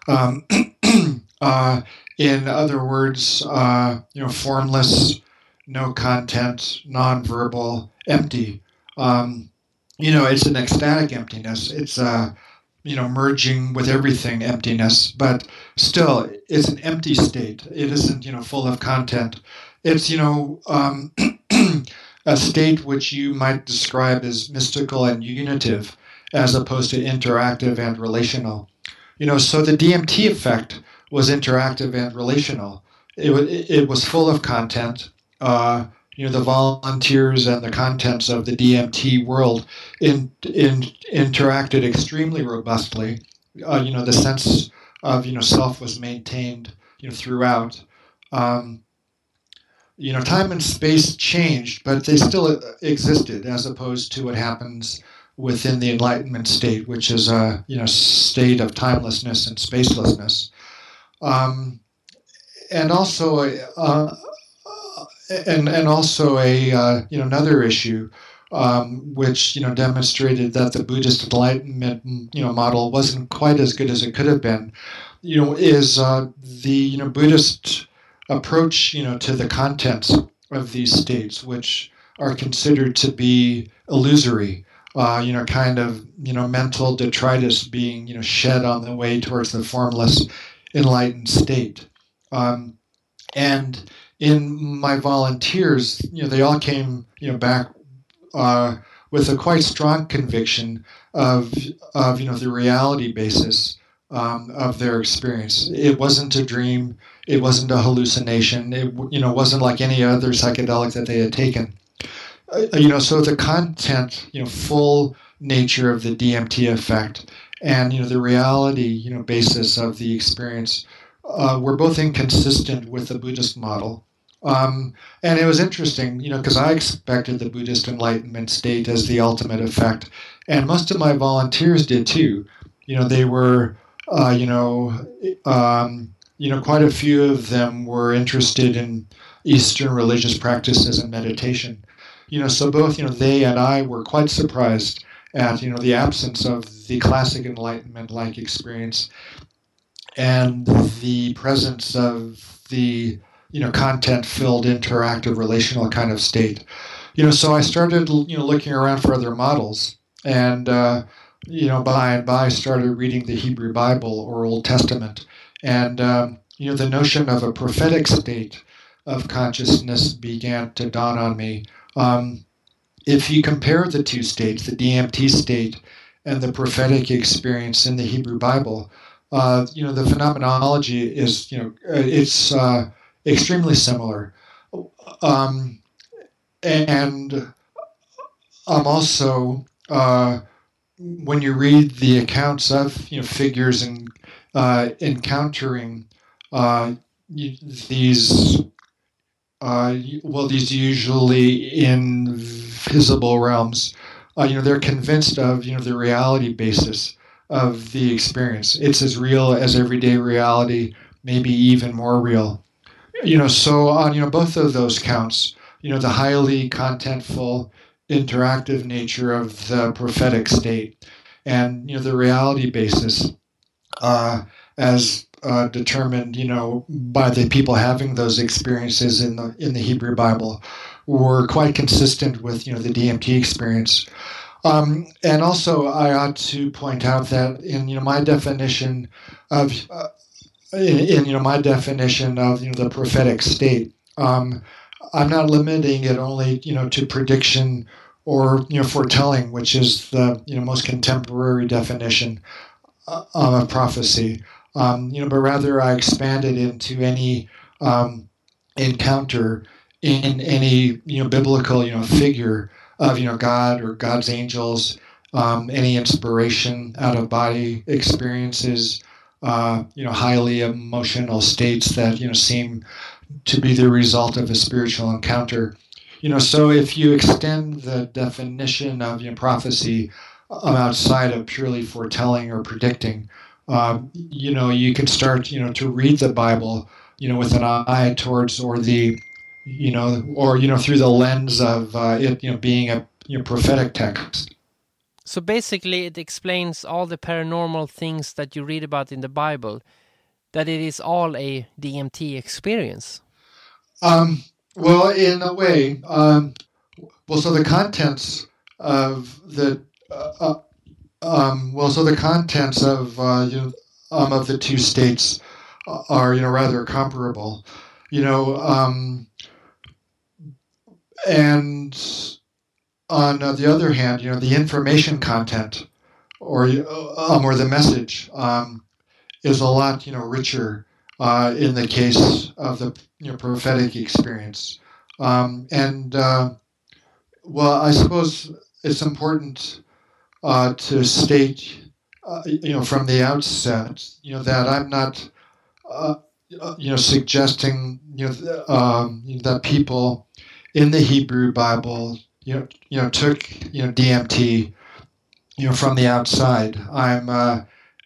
Um, uh, in other words, uh, you know, formless, no content, non-verbal, empty. Um, you know, it's an ecstatic emptiness. It's a uh, you know merging with everything emptiness, but still, it's an empty state. It isn't you know full of content. It's you know. Um, a state which you might describe as mystical and unitive as opposed to interactive and relational. You know, so the DMT effect was interactive and relational. It, it was full of content. Uh, you know, the volunteers and the contents of the DMT world in, in, interacted extremely robustly. Uh, you know, the sense of, you know, self was maintained, you know, throughout. Um, you know, time and space changed, but they still existed as opposed to what happens within the enlightenment state, which is a you know state of timelessness and spacelessness, um, and also a, uh, and and also a uh, you know another issue. Um, which you know demonstrated that the Buddhist enlightenment you know model wasn't quite as good as it could have been. You know, is uh, the you know Buddhist approach you know to the contents of these states, which are considered to be illusory uh, you know, kind of, you know, mental detritus being, you know, shed on the way towards the formless, enlightened state. Um, and in my volunteers, you know, they all came, you know, back uh, with a quite strong conviction of, of, you know, the reality basis um, of their experience. It wasn't a dream. It wasn't a hallucination. It, you know, wasn't like any other psychedelic that they had taken. Uh, you know, so the content, you know, full nature of the DMT effect and, you know, the reality, you know, basis of the experience uh, were both inconsistent with the Buddhist model. Um, and it was interesting, you know, because I expected the Buddhist enlightenment state as the ultimate effect, and most of my volunteers did too. You know, they were, uh, you know, um, you know, quite a few of them were interested in Eastern religious practices and meditation you know, so both, you know, they and I were quite surprised at, you know, the absence of the classic Enlightenment-like experience and the presence of the, you know, content-filled, interactive, relational kind of state. You know, so I started, you know, looking around for other models, and uh, you know, by and by, started reading the Hebrew Bible or Old Testament, and um, you know, the notion of a prophetic state of consciousness began to dawn on me um, if you compare the two states, the DMT state and the prophetic experience in the Hebrew Bible, uh, you know, the phenomenology is, you know, it's uh, extremely similar. Um, and I'm also, uh, when you read the accounts of, you know, figures and uh, encountering uh, these uh, well, these usually invisible realms, uh, you know, they're convinced of, you know, the reality basis of the experience. It's as real as everyday reality, maybe even more real. You know, so on, you know, both of those counts, you know, the highly contentful, interactive nature of the prophetic state and, you know, the reality basis uh, as uh, determined, you know, by the people having those experiences in the in the Hebrew Bible, were quite consistent with you know the DMT experience. Um, and also, I ought to point out that in you know my definition of uh, in, in, you know my definition of you know the prophetic state, um, I'm not limiting it only you know to prediction or you know foretelling, which is the you know most contemporary definition uh, of prophecy um, you know, but rather I expanded into any um, encounter in any you know biblical you know figure of you know God or God's angels um, any inspiration, out of body experiences, uh, you know, highly emotional states that you know seem to be the result of a spiritual encounter. You know, so if you extend the definition of you know, prophecy um, outside of purely foretelling or predicting, uh, you know, you can start you know to read the Bible, you know, with an eye towards or the, you know, or you know through the lens of uh, it, you know, being a you know, prophetic text. So basically, it explains all the paranormal things that you read about in the Bible, that it is all a DMT experience. Um, well, in a way, um, well, so the contents of the uh, uh, um, well, so the contents of uh, you know, um, of the two states are you know rather comparable, you know, um, and on uh, the other hand, you know, the information content or um, or the message um, is a lot you know richer uh, in the case of the you know, prophetic experience. Um, and uh, well, I suppose it's important uh, to state, uh, you know, from the outset, you know, that I'm not, uh, you know, suggesting you know um, that people in the Hebrew Bible you know, you know, took you know DMT, you know, from the outside. I'm uh,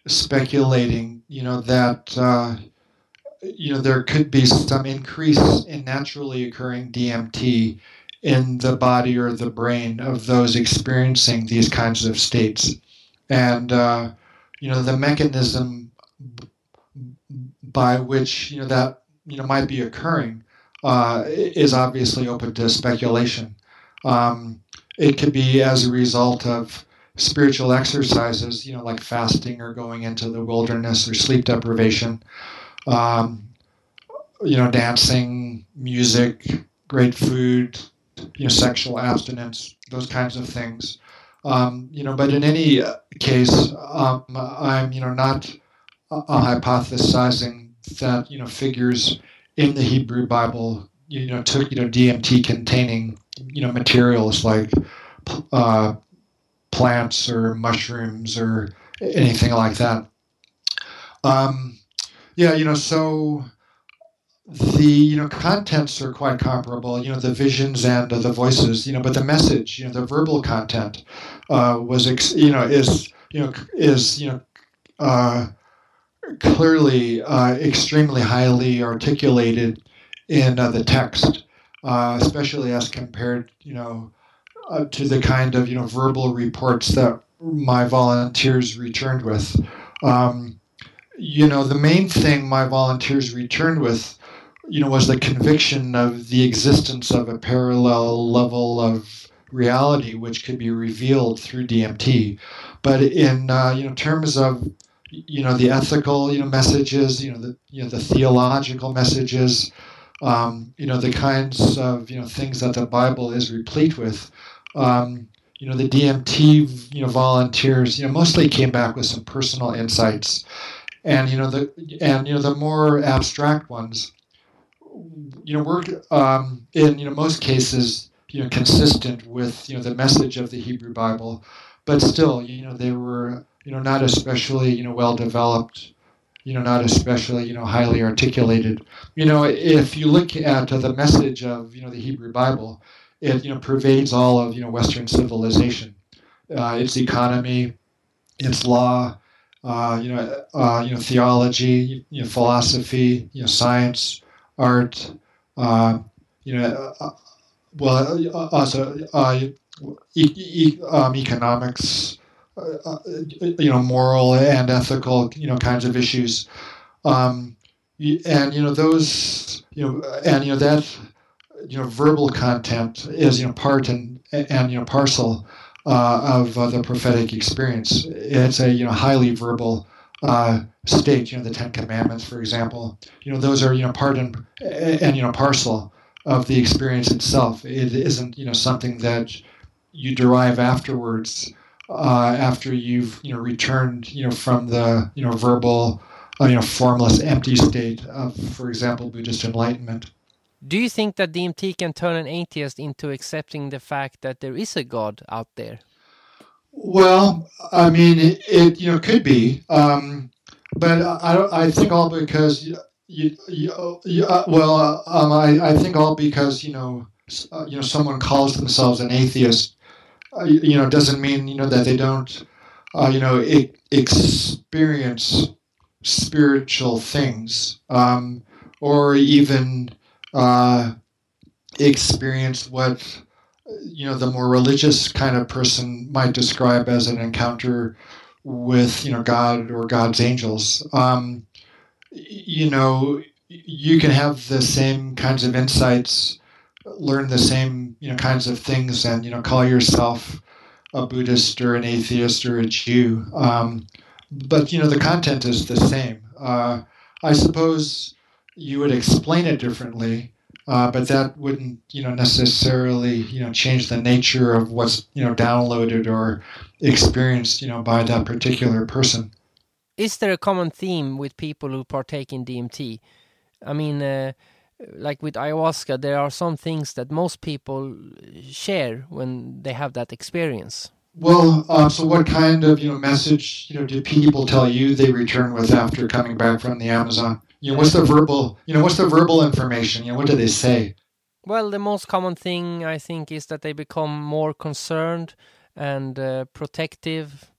speculating, you know, that uh, you know there could be some increase in naturally occurring DMT in the body or the brain of those experiencing these kinds of states, and uh, you know the mechanism by which you know that you know might be occurring uh, is obviously open to speculation. Um, it could be as a result of spiritual exercises, you know, like fasting or going into the wilderness or sleep deprivation, um, you know, dancing, music, great food, you know, sexual abstinence, those kinds of things. Um, you know, but in any case, um, I'm, you know, not uh, hypothesizing that, you know, figures in the Hebrew Bible, you know, took, you know, DMT containing you know materials like uh, plants or mushrooms or anything like that. Um, yeah, you know, so the you know contents are quite comparable. You know, the visions and uh, the voices. You know, but the message, you know, the verbal content uh, was ex- you know is you know is you know. Uh, clearly uh, extremely highly articulated in uh, the text uh, especially as compared, you know, uh, to the kind of you know verbal reports that my volunteers returned with. Um, you know, the main thing my volunteers returned with, you know, was the conviction of the existence of a parallel level of reality which could be revealed through DMT. But in uh, you know terms of you know the ethical you know messages, you know the you know the theological messages um, you know, the kinds of, you know, things that the Bible is replete with. Um, you know, the DMT, you know, volunteers, you know, mostly came back with some personal insights. And, you know, the, and, you know, the more abstract ones, you know, work um, in, you know, most cases, you know, consistent with, you know, the message of the Hebrew Bible, but still, you know, they were, you know, not especially, you know, well developed you know, not especially, you know, highly articulated. You know, if you look at uh, the message of, you know, the Hebrew Bible, it, you know, pervades all of, you know, Western civilization. Uh, its economy, its law, uh, you know, uh, you know, theology, you know, philosophy, you know, science, art, uh, you know, uh, well, also e- e- um, economics, uh, uh, you know, moral and ethical, you know, kinds of issues. Um, and you know those, you know, and you know that, you know, verbal content is you know part and and you know parcel uh, of uh, the prophetic experience. It's a you know highly verbal uh, state. You know, the Ten Commandments, for example. You know, those are you know part and and you know parcel of the experience itself. It isn't you know something that you derive afterwards uh, after you've you know returned you know from the you know verbal uh, you know formless empty state of for example buddhist enlightenment do you think that dmt can turn an atheist into accepting the fact that there is a god out there Well, I mean, it, it you know could be, um, but I I think all because you, you, you uh, well uh, um, I I think all because you know uh, you know someone calls themselves an atheist, uh, you, you, know doesn't mean you know that they don't uh, you know experience spiritual things um, or even uh, experience what you know the more religious kind of person might describe as an encounter with you know God or God's angels. Um, you know, you can have the same kinds of insights, learn the same you know kinds of things, and you know call yourself a Buddhist or an atheist or a Jew. Um, but you know the content is the same. Uh, I suppose you would explain it differently uh, but that wouldn't, you know, necessarily, you know, change the nature of what's, you know, downloaded or experienced, you know, by that particular person. Is there a common theme with people who partake in DMT? I mean, uh, like with ayahuasca, there are some things that most people share when they have that experience. Well, um, so what kind of you know message you know do people tell you they return with after coming back from the Amazon? You know, what's the verbal, you know, what's the verbal information? You know, what do they say? Well, the most common thing I think is that they become more concerned and uh, protective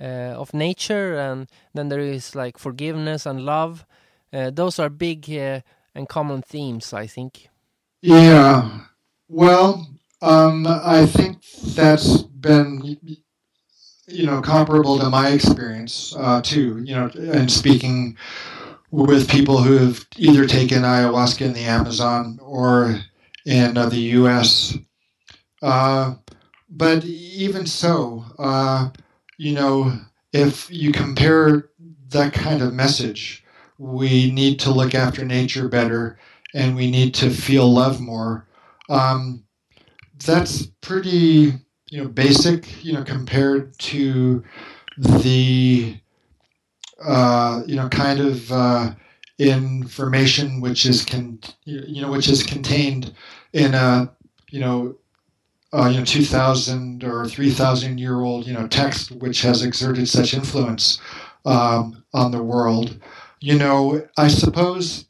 uh, of nature, and then there is like forgiveness and love. Uh, those are big uh, and common themes, I think. Yeah. Well, um, I think that's been, you know, comparable to my experience uh, too. You know, and speaking with people who have either taken ayahuasca in the Amazon or in uh, the U.S. Uh, but even so, uh, you know, if you compare that kind of message, we need to look after nature better and we need to feel love more. Um, that's pretty, you know, basic, you know, compared to the uh, you know, kind of uh, information which is con- you know which is contained in a you know uh, you know 2000 or 3000 year old you know text which has exerted such influence um, on the world. You know i suppose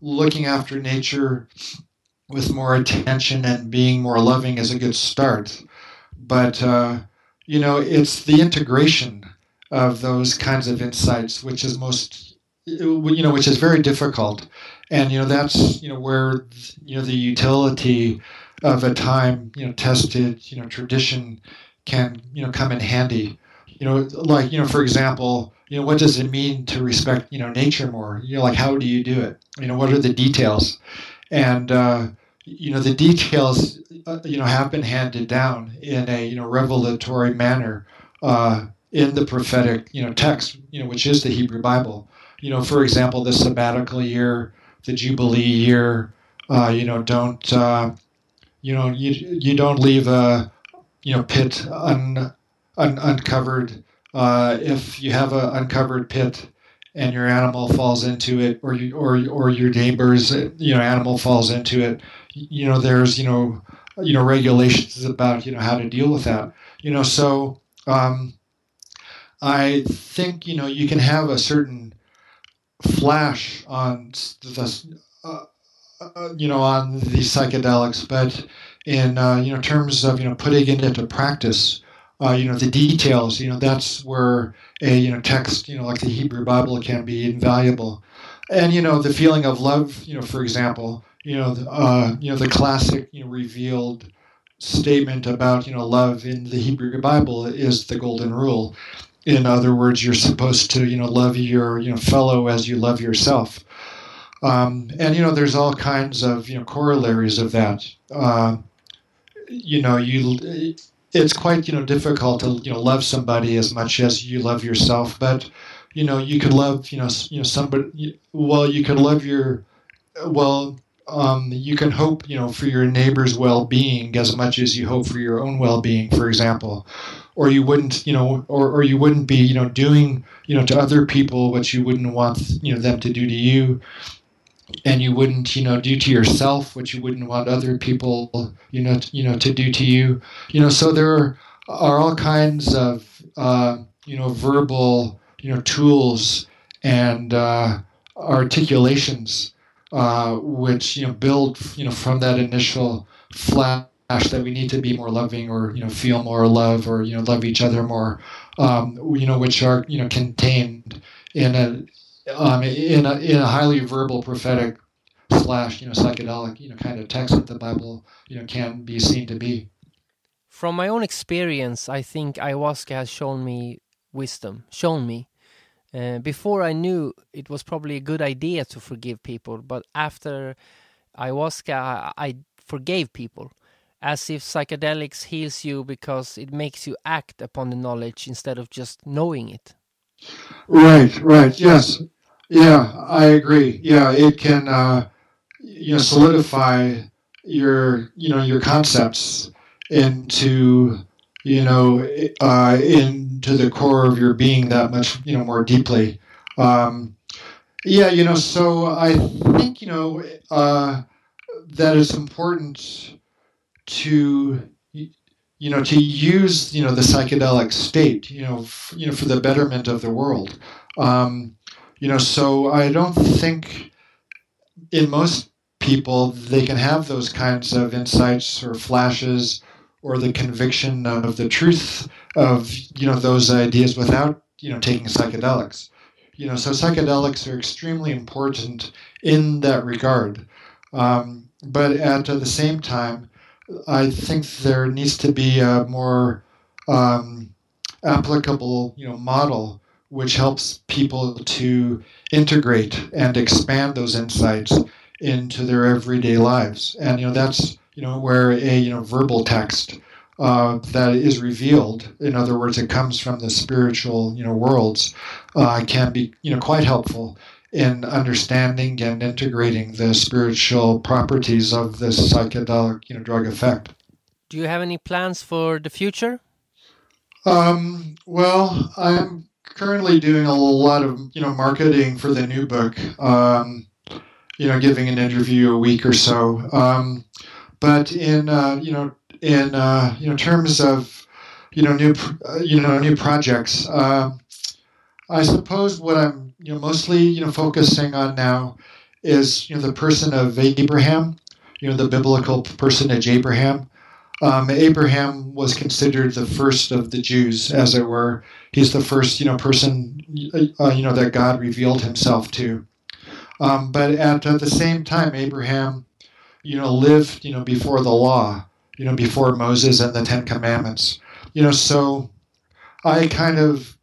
looking after nature with more attention and being more loving is a good start. But uh, you know it's the integration of those kinds of insights, which is most, you know, which is very difficult. And, you know, that's, you know, where, you know, the utility of a time, you know, tested, you know, tradition can, you know, come in handy. You know, like, you know, for example, you know, what does it mean to respect, you know, nature more? You know, like, how do you do it? You know, what are the details? And, uh, you know, the details, uh, you know, have been handed down in a, you know, revelatory manner uh, in the prophetic, you know, text, you know, which is the Hebrew Bible. You know, for example, the sabbatical year, the Jubilee year, uh, you know, don't, uh, you know, you, you don't leave a, you know, pit un, un, uncovered. Uh, if you have an uncovered pit and your animal falls into it, or you, or or your neighbor's, you know, animal falls into it, you know, there's, you know, you know, regulations about, you know, how to deal with that. You know, so um, I think you know you can have a certain flash on the uh, uh, you know on these psychedelics, but in uh, you know terms of you know putting it into practice, uh, you know the details, you know that's where a you know text, you know like the Hebrew Bible can be invaluable, and you know the feeling of love, you know for example, you know uh, you know the classic you know revealed statement about you know love in the Hebrew Bible is the golden rule in other words, you're supposed to, you know, love your, you know, fellow as you love yourself. Um, and you know, there's all kinds of, you know, corollaries of that. Uh, you know, you, it's quite, you know, difficult to, you know, love somebody as much as you love yourself. But, you know, you could love, you know, you know, somebody. Well, you could love your, well, um, you can hope, you know, for your neighbor's well-being as much as you hope for your own well-being, for example or you wouldn't, you know, or, or you wouldn't be, you know, doing, you know, to other people what you wouldn't want, you know, them to do to you. And you wouldn't, you know, do to yourself what you wouldn't want other people, you know, you know, to do to you. You know, so there are all kinds of uh, you know verbal you know tools and uh, articulations uh, which you know build you know from that initial flash that we need to be more loving or you know feel more love or you know love each other more um, you know which are you know contained in a um, in a in a highly verbal prophetic slash you know psychedelic you know kind of text that the Bible you know can be seen to be. From my own experience, I think ayahuasca has shown me wisdom, shown me. Uh, before I knew it was probably a good idea to forgive people, but after ayahuasca, I, I forgave people, as if psychedelics heals you because it makes you act upon the knowledge instead of just knowing it. Right, right, yes, yeah, I agree. Yeah, it can, uh, you know, solidify your, you know, your concepts into, you know, uh, into the core of your being that much, you know, more deeply. Um, yeah, you know, so I think, you know, uh, that it's important to, you know, to use, you know, the psychedelic state, you know, f- you know, for the betterment of the world. Um, you know, so I don't think in most people they can have those kinds of insights or flashes or the conviction of the truth of you know those ideas without you know taking psychedelics you know so psychedelics are extremely important in that regard um, but at the same time i think there needs to be a more um, applicable you know model which helps people to integrate and expand those insights into their everyday lives. And you know that's you know where a you know verbal text uh, that is revealed, in other words, it comes from the spiritual you know worlds, uh, can be you know quite helpful in understanding and integrating the spiritual properties of this psychedelic you know drug effect. Do you have any plans for the future? Um, well, I'm currently doing a lot of you know marketing for the new book. Um, you know, giving an interview a week or so. Um, but in uh, you know in uh, you know terms of you know new uh, you know new projects, um, I suppose what I'm you know mostly you know focusing on now is you know the person of Abraham, you know the biblical personage Abraham. Um, Abraham was considered the first of the Jews, as it were. He's the first, you know, person, uh, you know, that God revealed Himself to. Um, but at uh, the same time, Abraham, you know, lived, you know, before the law, you know, before Moses and the Ten Commandments. You know, so I kind of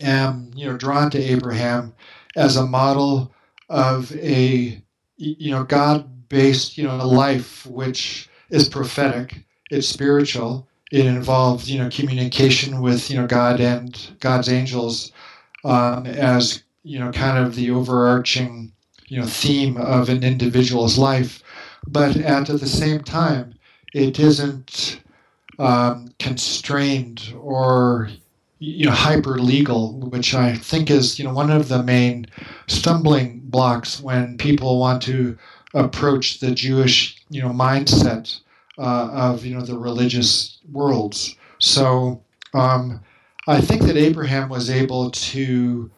am, you know, drawn to Abraham as a model of a, you know, God-based, you know, life which is prophetic it's spiritual. It involves you know communication with you know God and God's angels um, as you know kind of the overarching you know theme of an individual's life, but at the same time, it isn't um, constrained or you know hyper legal, which I think is you know one of the main stumbling blocks when people want to approach the Jewish you know mindset uh, of you know the religious worlds. So um, I think that Abraham was able to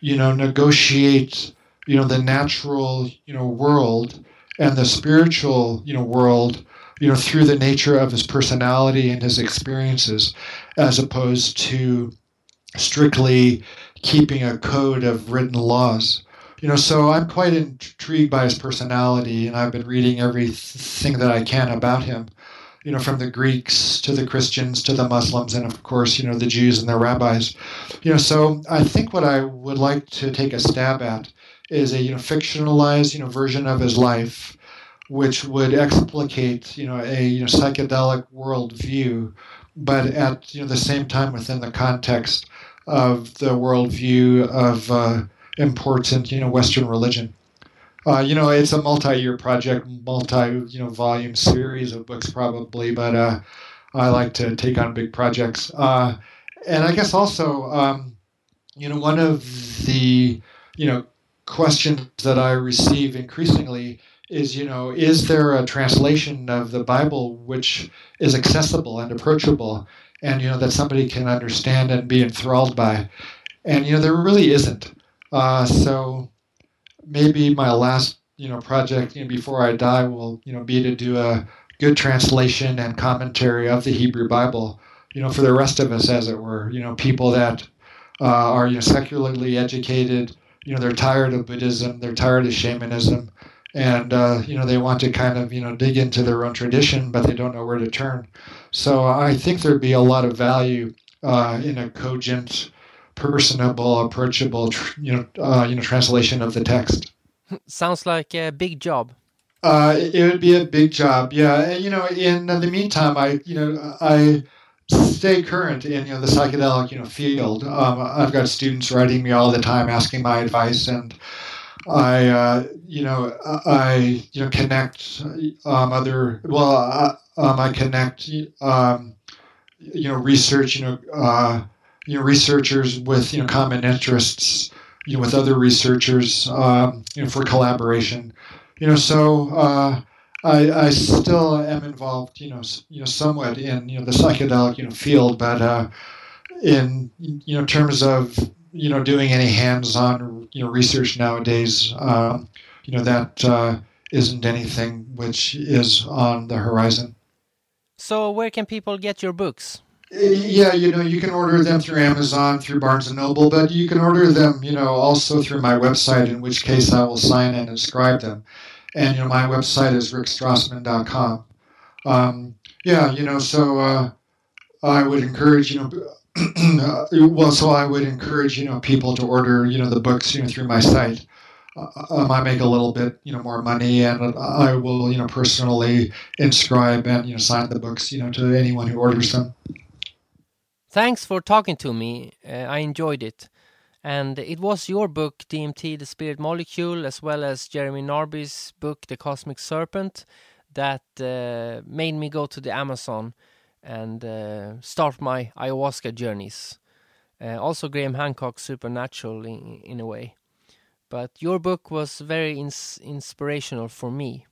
you know negotiate you know the natural you know world and the spiritual you know world you know through the nature of his personality and his experiences as opposed to strictly keeping a code of written laws you know, so I'm quite intrigued by his personality, and I've been reading everything that I can about him. You know, from the Greeks to the Christians to the Muslims, and of course, you know, the Jews and their rabbis. You know, so I think what I would like to take a stab at is a you know fictionalized you know version of his life, which would explicate you know a you know psychedelic worldview, but at you know the same time within the context of the worldview of uh, important, you know, Western religion. Uh, you know, it's a multi-year project, multi, you know, volume series of books probably, but uh, I like to take on big projects. Uh, and I guess also, um, you know, one of the, you know, questions that I receive increasingly is you know is there a translation of the Bible which is accessible and approachable and you know that somebody can understand and be enthralled by? And you know there really isn't. Uh, so maybe my last you know project you know, before I die will you know be to do a good translation and commentary of the Hebrew Bible you know for the rest of us as it were. You know people that uh, are you know secularly educated you know they're tired of Buddhism they're tired of shamanism and uh, you know they want to kind of you know dig into their own tradition, but they don't know where to turn. So I think there'd be a lot of value uh, in a cogent, personable, approachable, tr- you know, uh, you know, translation of the text. Sounds like a big job. Uh, it would be a big job, yeah. And, you know, in the meantime, I you know I stay current in you know the psychedelic you know field. Um, I've got students writing me all the time, asking my advice and I, uh, you know, I, you know, connect um, other. Well, uh, um, I connect, um, you know, research, you know, uh, you know, researchers with you know common interests, you know, with other researchers, um, you know, for collaboration. You know, so uh, I, I still am involved, you know, you know, somewhat in you know the psychedelic you know field, but uh, in you know terms of you know doing any hands-on you know research nowadays um, you know that uh, not anything which is on the horizon. So where can people get your books? Yeah you know you can order them through amazon through barnes and noble but you can order them you know also through my website in which case i will sign and inscribe them. And you know my website is rickstrassman.com um, yeah you know so uh, i would encourage you know well, so I would encourage you know people to order you know the books you know through my site. Uh, um, I make a little bit you know more money, and I will you know personally inscribe and you know sign the books you know to anyone who orders them. Thanks for talking to me. Uh, I enjoyed it. And it was your book, DMT, The Spirit Molecule, as well as Jeremy Narby's book, The Cosmic Serpent, that uh, made me go to the Amazon and uh, start my ayahuasca journeys. Uh, also, Graham Hancock's Supernatural in, in, a way. But your book was very ins- inspirational for me.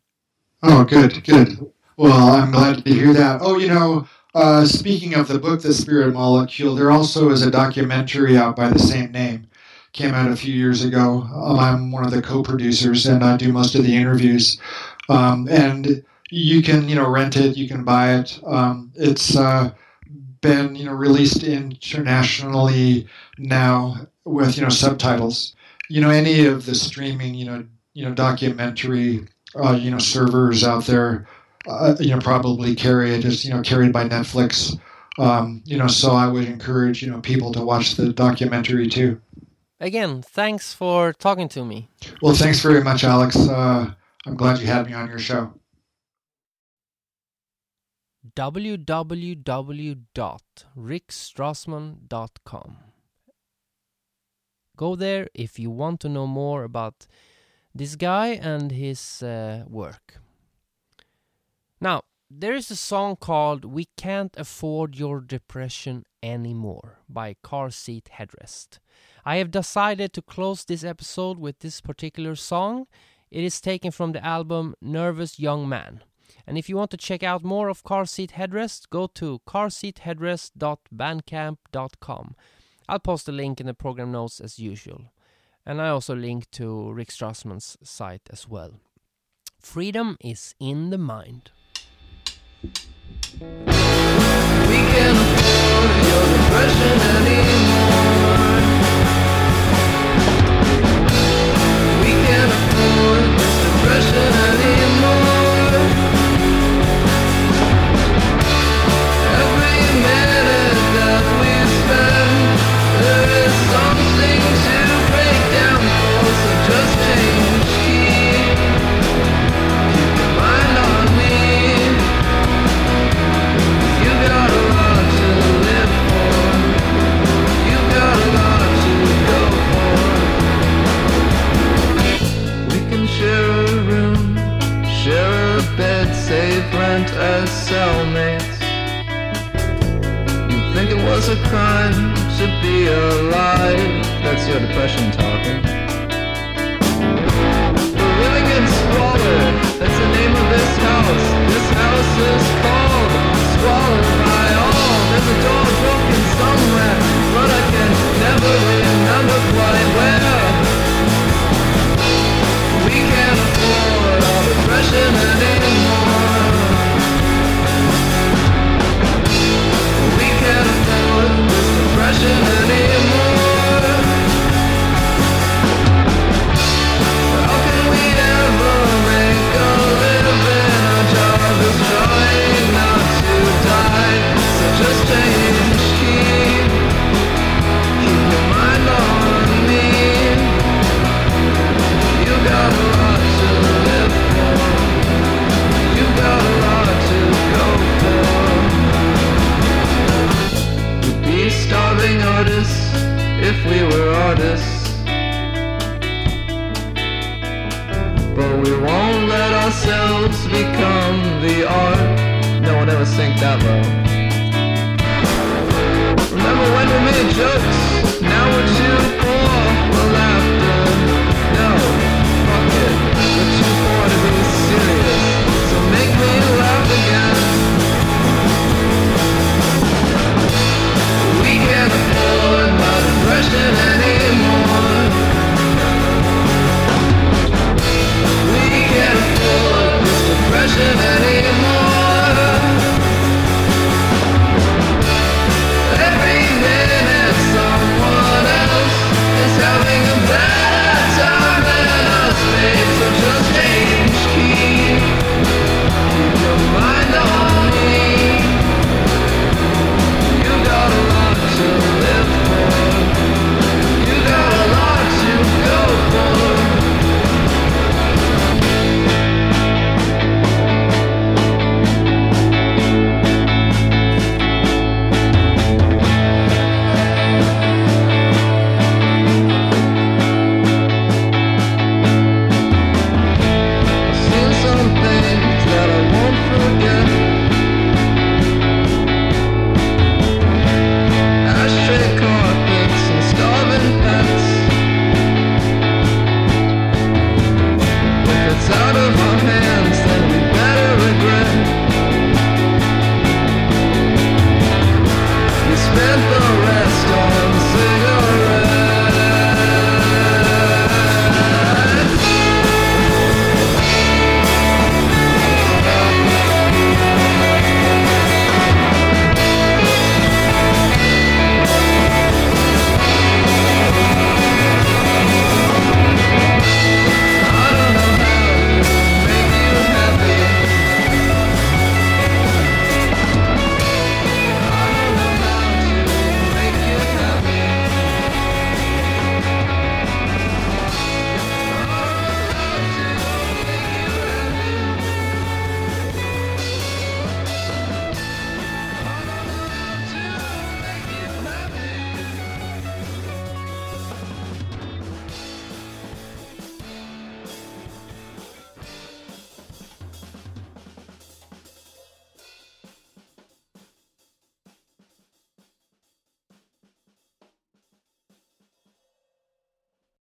Oh, good, good. Well, I'm glad to hear that. Oh, you know, uh, speaking of the book, The Spirit Molecule, there also is a documentary out by the same name. Came out a few years ago. Um, I'm one of the co-producers, and I do most of the interviews. Um, and you can you know rent it, you can buy it. Um, it's uh, been you know released internationally now with you know subtitles. You know any of the streaming you know you know documentary uh, you know servers out there uh, you know probably carry it as you know carried by Netflix. Um, you know so I would encourage you know people to watch the documentary too. Again, thanks for talking to me. Well, thanks very much, Alex. Uh, I'm glad you had me on your show www.rickstrassman.com. Go there if you want to know more about this guy and his uh, work. Now, there is a song called We Can't Afford Your Depression Anymore by Car Seat Headrest. I have decided to close this episode with this particular song. It is taken from the album Nervous Young Man. And if you want to check out more of Car Seat Headrest, go to carseatheadrest.bandcamp.com. I'll post a link in the program notes as usual. And I also link to Rick Strassman's site as well. Freedom is in the mind. We can afford your depression anymore.